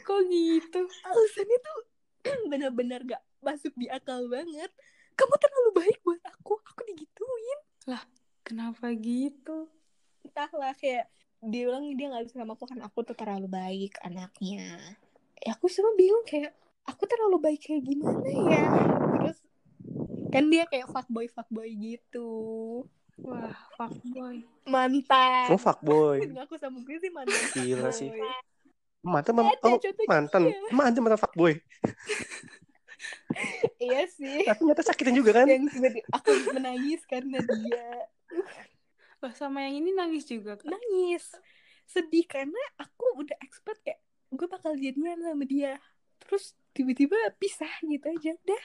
Kok gitu? alasannya tuh bener-bener gak masuk di akal banget. Kamu terlalu baik buat aku aku digituin Kenapa gitu? entahlah kayak dia bilang dia nggak bisa sama aku kan aku tuh terlalu baik anaknya. Ya aku cuma bingung kayak aku terlalu baik kayak gimana ya? Terus kan dia kayak fuckboy fuckboy gitu. Wah, fuckboy. mantan. Oh fuckboy? Aku sama gue sih mantan. Gila sih. mantan. Mam- oh, mantan. emang ada mantan fuckboy. Iya sih. Tapi nyata sakitin juga kan? Yang aku menangis karena dia Wah, sama yang ini nangis juga kak. nangis. Sedih karena aku udah expert kayak gue bakal jadian sama dia. Terus tiba-tiba pisah gitu aja dah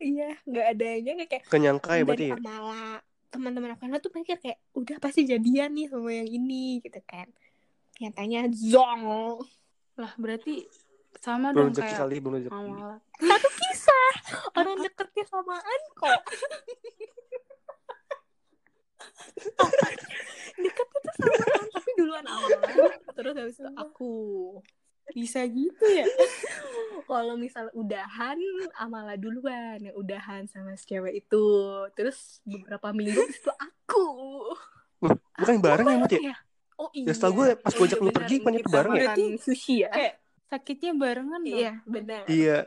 iya nggak ada aja kayak gak nyangka ya berarti dari ya Amala teman-teman aku tuh mikir kayak udah pasti jadian nih sama yang ini gitu kan. Nyatanya zong. Lah, berarti sama belum dong kayak kali belum rezeki satu kisah orang deketnya samaan kok deketnya tuh samaan tapi duluan Amala terus habis itu aku. Bisa gitu ya? kalau misal udahan Amala duluan. Udahan sama si cewek itu. Terus beberapa minggu habis itu aku. Loh, bukan bareng ya Mut ya? Ya, oh iya. Ya, setahu gue pas gue ajak lu pergi, bukannya Kita bareng ya? sushi ya? Kayak sakitnya barengan dong. iya benar. Iya.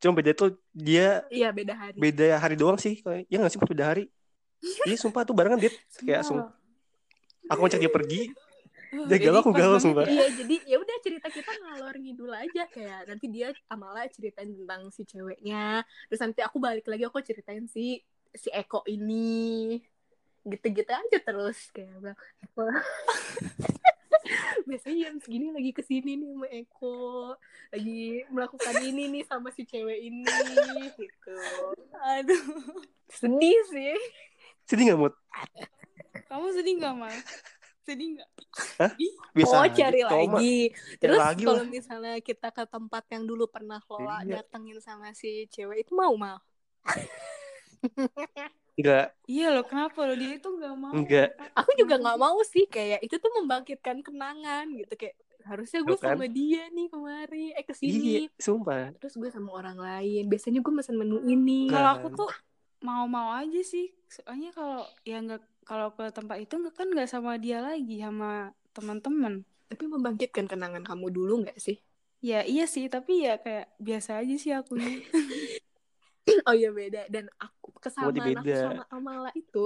Cuma beda tuh dia iya beda hari. beda hari doang sih. Kayak ya nggak sih beda hari iya sumpah tuh barengan dia kayak langsung Sumpah. aku ngajak dia pergi. Dia jadi galau aku galau sumpah. Ya. Iya jadi ya udah cerita kita ngalor ngidul aja. Kayak nanti dia Amala ceritain tentang si ceweknya. Terus nanti aku balik lagi aku ceritain si si Eko ini. Gitu-gitu aja terus kayak bilang, Eko biasanya jam segini lagi ke sini nih sama Eko. Lagi melakukan ini nih sama si cewek ini gitu. Aduh. sedih sih sedih nggak mut Kamu sedih nggak, Mal? Sedih nggak? biasa oh aja. cari Cuma- lagi terus lagi kalau lah. misalnya kita ke tempat yang dulu pernah Lola Iya. datengin sama si cewek itu mau mal enggak Iya loh, kenapa loh dia itu nggak mau? Nggak. aku juga nggak mau sih kayak itu tuh membangkitkan kenangan gitu kayak harusnya gue kan? sama dia nih kemari eh iya ke sini sumpah terus gue sama orang lain biasanya gue mesen menu ini Nah. Kalau aku tuh mau-mau aja sih. Soalnya kalau ya nggak kalau ke tempat itu nggak kan nggak sama dia lagi sama teman-teman. tapi membangkitkan kenangan kamu dulu nggak sih Ya iya sih, tapi ya kayak biasa aja sih aku. oh iya beda dan aku kesamaan Oh, aku sama Amala itu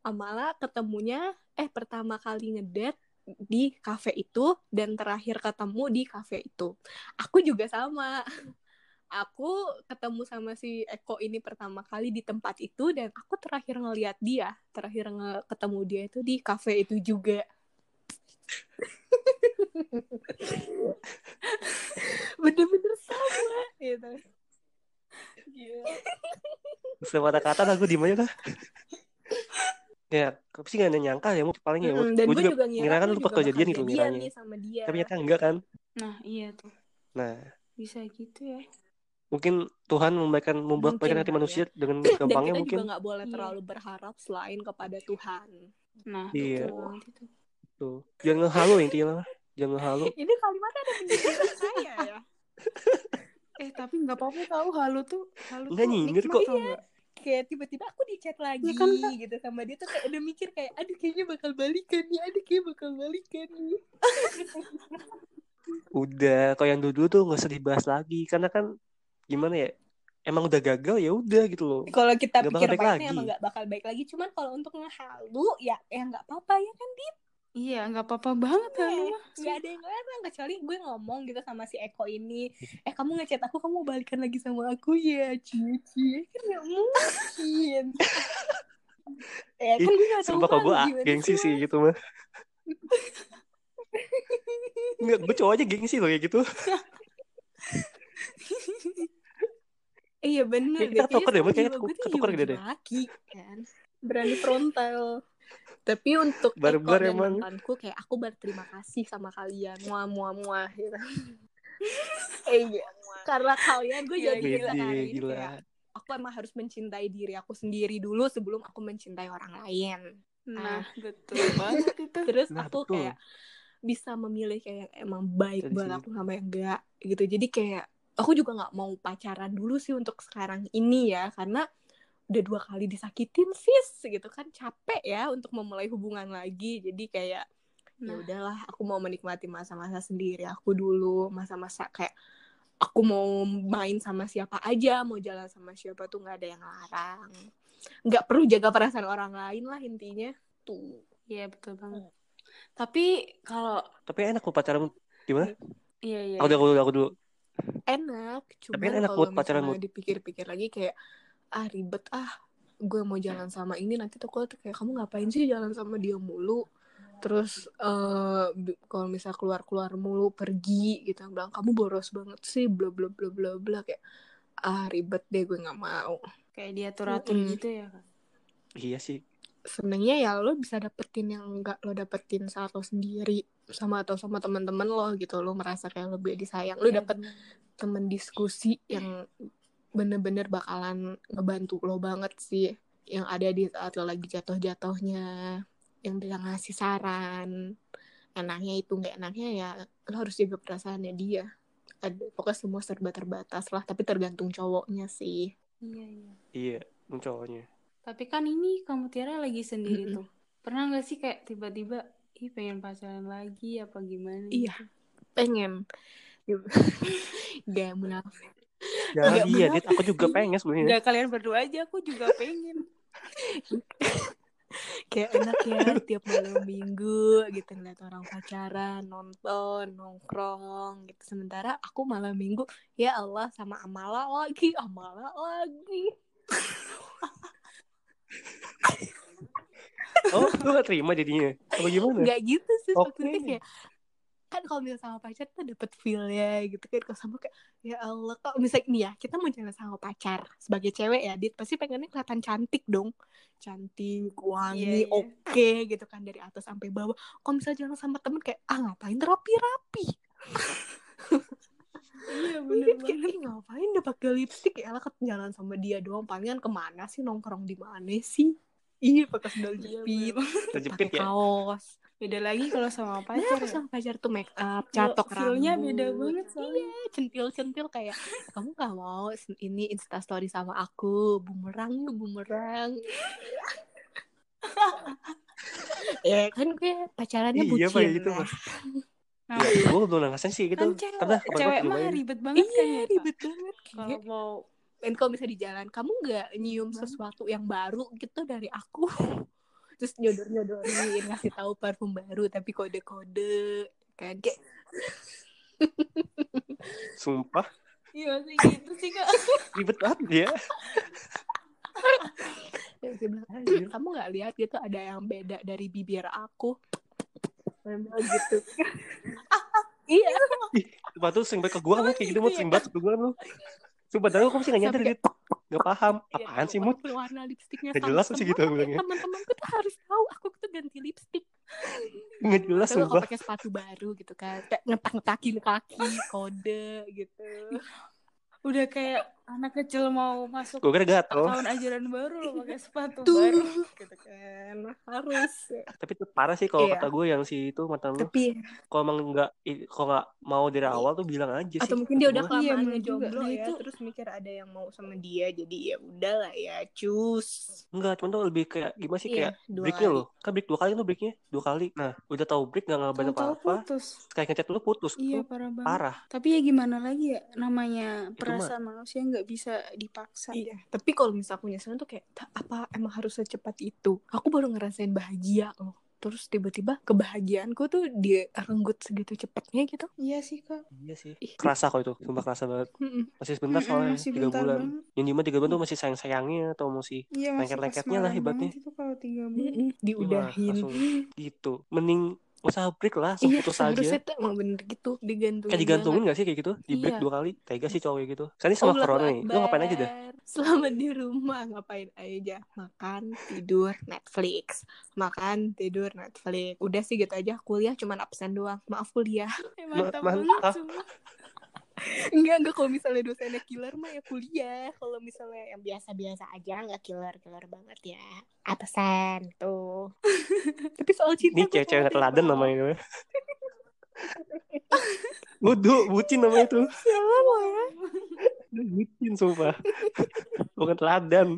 Amala ketemunya eh pertama kali ngedate di cafe itu dan terakhir ketemu di cafe itu aku juga sama aku ketemu sama si Eko ini pertama kali di tempat itu dan aku terakhir ngeliat dia terakhir nge ketemu dia itu di cafe itu juga. Bener-bener sama gitu. Gila. Setelah kata-kata lah gue diem aja lah ya tapi sih gak nyangka ya paling ya Mut. Mm, dan gue juga juga ngira kan lu bakal jadian gitu jadian ngiranya. nih sama dia. Tapi ternyata enggak kan? Nah iya tuh, nah. Bisa gitu ya. Mungkin Tuhan memberikan membuat Mungkin hati lah manusia dengan dan gampangnya kita mungkin. juga nggak boleh Iya. terlalu berharap selain kepada Tuhan. Nah, Iya. itu. tuh jangan ngehalu intinya lah jangan ngehalu. Ini kalimatnya ada menjadi saya ya. Eh tapi nggak apa-apa tahu halu tuh halu Nggak tuh nyindir kok. tau nggak? kayak tiba-tiba aku di chat lagi Ya kan, gitu sama dia tuh kayak udah mikir kayak aduh kayaknya bakal balikan nih aduh kayaknya bakal balikan nih. Udah, kalau yang dulu tuh nggak usah dibahas lagi. Karena kan gimana ya? Emang udah gagal ya udah gitu loh. kalau kita Nggak bakal pikir lagi. emang nggak bakal baik lagi cuman kalau untuk ngehalu ya ya nggak apa-apa ya kan dia iya nggak apa-apa banget halu mah nggak ada yang larang kecuali gue ngomong gitu sama si Eko ini eh kamu ngechat aku kamu balikan lagi sama aku ya cie cie kan nggak mungkin ya kan gue nggak tahu Sumpah kalau gue gengsi sih, sih gitu mah. Enggak, gue cowok aja gengsi loh kayak gitu. Iya bener Ya, kita ketukar deh, kayaknya ketukar jiwa gitu deh. laki kan. Berani frontal. Tapi untuk Eko Barbar dan emang. mantanku Kayak aku berterima kasih sama kalian. Muah muah muah gitu. Eh iya Karena kalian gue jadi Wih, bisa hari ini gila. kayak Aku emang harus mencintai diri aku sendiri dulu Sebelum aku mencintai orang lain. Nah betul banget itu. Terus Nah, aku betul. kayak Bisa memilih kayak yang emang baik buat aku sama yang enggak gitu. Jadi kayak Aku juga nggak mau pacaran dulu sih untuk sekarang ini ya Karena udah dua kali disakitin sis gitu kan. Capek ya untuk memulai hubungan lagi. Jadi kayak ya Nah. udahlah aku mau menikmati masa-masa sendiri aku dulu. Masa-masa kayak aku mau main sama siapa aja mau jalan sama siapa tuh nggak ada yang larang. Nggak perlu jaga perasaan orang lain lah intinya. Tuh. Iya betul banget. Tapi kalau Tapi enak kok pacaran. Gimana? iya iya Aku udah, aku dulu, aku dulu. Enak cuman Tapi enak kalau buat pacaran, misalnya dipikir-pikir lagi kayak ah ribet ah gue mau jalan sama ini nanti tuh kok kayak kamu ngapain sih jalan sama dia mulu terus eh bi- kalau misal keluar keluar mulu pergi gitu bilang kamu boros banget sih bla bla bla bla bla kayak ah ribet deh gue nggak mau kayak diatur atur Mm-mm. gitu ya kan Iya sih. Senengnya ya lo bisa dapetin yang nggak lo dapetin saat lo sendiri sama atau sama teman-teman lo gitu. Lo merasa kayak lebih disayang. Lo Iya, dapet temen diskusi yang bener-bener bakalan ngebantu lo banget sih. Yang ada di saat lo lagi jatuh-jatuhnya. Yang bisa ngasih saran. Enaknya itu nggak enaknya ya lo harus jaga perasaannya dia. Ada pokoknya semua serba terbatas lah tapi tergantung cowoknya sih. Iya iya. Iya, cowoknya. Tapi kan ini kamu Tiara lagi sendiri tuh pernah nggak sih kayak tiba-tiba ih pengen pacaran lagi apa gimana Iya. gitu? pengen gak munafik Ya, Nggak iya. Dit. Aku juga pengen sebenarnya. Nggak kalian berdua aja aku juga pengen kayak enak ya tiap malam minggu gitu ngeliat orang pacaran nonton nongkrong gitu sementara aku malam minggu ya Allah sama Amala lagi Amala lagi Oh, lu gak terima jadinya? Apa gimana? nggak gitu sih Oke. maksudnya kayak kan kalau misalnya sama pacar tuh dapet feel ya gitu kan. Kalau sama kayak ya Allah kok misalnya nih ya kita mau jalan sama pacar sebagai cewek ya dit pasti pengennya kelihatan cantik dong. Cantik wangi Iya, iya. oke gitu kan dari atas sampai bawah. Kalau misalnya jalan sama temen kayak ah ngapain rapi-rapi iya Iya, kayak, "Ih, ngapain udah pakai lipstick? Ya lah jalan sama dia doang. Palingan ke mana sih? Nongkrong di mana sih iya pakai sandal Iya, jepit. Terjepit pakai ya? kaos beda lagi kalau sama pacar ya sama pacar tuh make up Feel- catok feel-nya rambut beda banget soalnya. iya centil centil kayak kamu gak mau ini insta story sama aku bumerang yuk bumerang ya kan gue pacarannya Iya, bucin Pak, gitu, ya. Mas. nah Ya, gue belum ngerasain sih gitu. kan cewek, Karena cewek mah ribet banget kan iya ya Kak? ribet banget kalau kayak mau dan kalau misalnya di jalan kamu nggak nyium sesuatu yang baru gitu dari aku? Terus nyodor nyodorin ngasih tahu parfum baru tapi kode kode kan? Kayak Sumpah, iya sih gitu sih kak. Ribet banget ya. Kamu nggak lihat gitu ada yang beda dari bibir aku? Gitu. Iya. Sumpah tuh sering banget ke gue kan kayak gitu, gitu? Sering banget ke gue lu. Sumpah, padahal aku masih gak nyadar, Dit. Gak paham. Iya, Apaan sih, Mut? warna lipstiknya Nggak jelas sih gitu bilangnya. teman-temanku tuh harus tahu aku tuh ganti lipstik Nggak jelas, Tapi kalau pakai sepatu baru gitu kan kayak ngetak ngetakin kaki kode gitu udah kayak anak kecil mau masuk gue kira gatel. tahun ajaran baru lo pakai sepatu Tuh. baru. Gitu kan harus. Tapi itu parah sih kalau Iya. kata gue yang si itu mantan lu. Tapi kalau emang nggak kalau nggak mau dari awal tuh bilang aja sih. atau mungkin dia udah. Iya, kelamaan juga. ngejomblo Nah, ya itu- terus mikir ada yang mau sama dia jadi ya udahlah ya cus. Enggak cuman tuh lebih kayak gimana sih Iya, kayak breaknya loh. Kan break dua kali tuh breaknya dua kali. Nah udah tahu break nggak ngabarin apa apa putus. Kayak ngechat lu putus iya tuh parah banget. parah. Tapi ya gimana lagi ya namanya Itu perasaan manusia nggak bisa dipaksa Iya, tapi kalau misalnya aku nyesel tuh kayak "Ta- apa emang harus secepat itu? Aku baru ngerasain bahagia loh. Terus tiba-tiba kebahagiaanku tuh direnggut segitu cepatnya gitu. iya sih kak iya sih Ih. kerasa kok itu sumpah kerasa banget Mm-mm. masih sebentar soalnya masih tiga bentar bulan banget. yang di mana tiga bulan tuh masih sayang sayangnya atau masih iya masih lengket-lengketnya lah banget itu kalau tiga bulan Mm-mm. Diudahin. gitu mending usah break lah Iya, putus seharusnya aja tuh emang bener gitu digantungin. kayak digantungin gak sih kayak gitu di break Iya. dua kali tega sih cowok kayak gitu sekarang ini sama corona nih lu ngapain aja dah Akbar. Selamat di rumah ngapain aja? Makan, tidur, Netflix. Makan, tidur, Netflix. Udah sih gitu aja. Kuliah cuman absen doang. Maaf kuliah. Eh, Ma- mantap mantap. banget. Enggak, enggak kalau misalnya dosennya killer mah ya kuliah. Kalau misalnya yang biasa-biasa aja nggak killer-killer banget ya. Absen tuh. Tapi soal cinta ini cewek-cewek teladan namanya Wudu, bucin namanya itu Siapa ya? bucin sumpah bukan teladan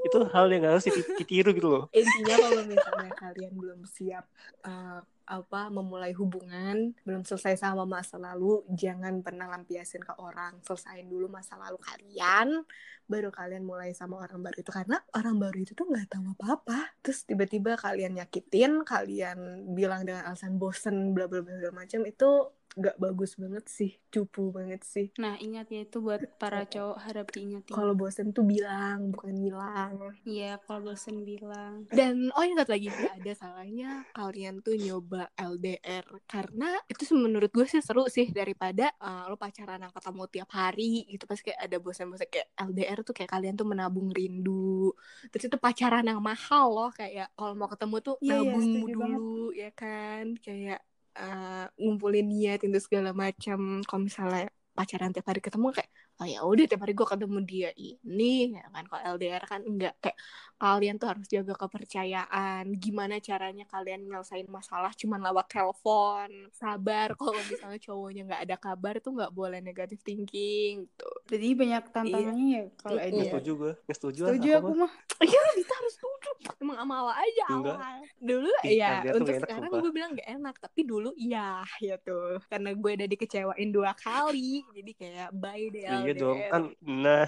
itu hal yang harus diti- ditiru gitu loh Intinya kalau misalnya kalian belum siap eh, apa memulai hubungan, belum selesai sama masa lalu, jangan pernah lampiasin ke orang. Selesain dulu masa lalu kalian, baru kalian mulai sama orang baru itu karena orang baru itu tuh nggak tahu apa-apa. Terus tiba-tiba kalian nyakitin, kalian bilang dengan alasan bosen bla bla bla macam itu nggak bagus banget sih, cupu banget sih. nah ingat ya itu buat para cowok harap diingetin. Kalau bosen tuh bilang, bukan ngilang. iya kalau bosen bilang. Dan oh ingat lagi nggak ada salahnya kalian tuh nyoba LDR karena itu menurut gue sih seru sih daripada uh, lo pacaran yang ketemu tiap hari gitu. Pasti kayak ada bosan-bosan kayak LDR tuh kayak kalian tuh menabung rindu. Terus itu pacaran yang mahal loh kayak kalau mau ketemu tuh Iya, iya, nabung setuju dulu ya kan? Kayak uh, ngumpulin niat itu segala macam. Kalau misalnya pacaran tiap hari ketemu kayak oh ya udah tiap hari gue ketemu dia ini ya kan kalau LDR kan enggak kayak kalian tuh harus jaga kepercayaan gimana caranya kalian nyelesain masalah cuman lewat telepon sabar kalau misalnya cowoknya nggak ada kabar tuh nggak boleh negatif thinking tuh jadi banyak tantangannya ya kalau Iya. nggak LDR setuju gue nggak setuju, setuju aku mah. Iya, kita harus setuju. Emang amal aja Enggak. awal. Dulu Ih, ya, untuk sekarang gue bilang gak enak. Tapi dulu iya, ya tuh. Karena gue udah dikecewain dua kali. Jadi kayak bye deh iya LDR. dong kan nah.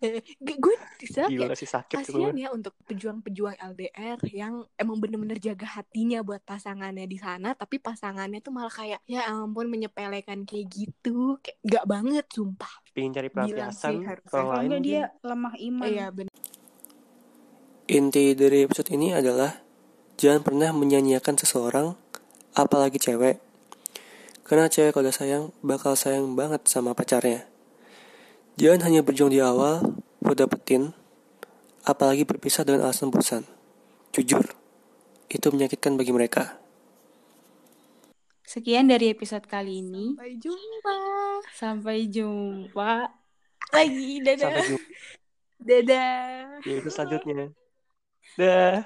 Gue bisa gila kayak sih sakit tuh. kasihan ya untuk pejuang-pejuang LDR yang emang bener-bener jaga hatinya buat pasangannya di sana tapi pasangannya tuh malah kayak ya ampun menyepelekan kayak gitu. Kayak gak banget sumpah. Pengen cari pelampiasan kalau lain dia lemah iman. Iya bener. Inti dari episode ini adalah jangan pernah menyanyiakan seseorang, apalagi cewek. Karena cewek kalau udah sayang, bakal sayang banget sama pacarnya. Jangan hanya berjuang di awal buat dapetin, apalagi berpisah dengan alasan bosan. Jujur, itu menyakitkan bagi mereka. sekian dari episode kali ini sampai jumpa sampai jumpa lagi dadah Sampai jumpa dadah di episode selanjutnya. Dah.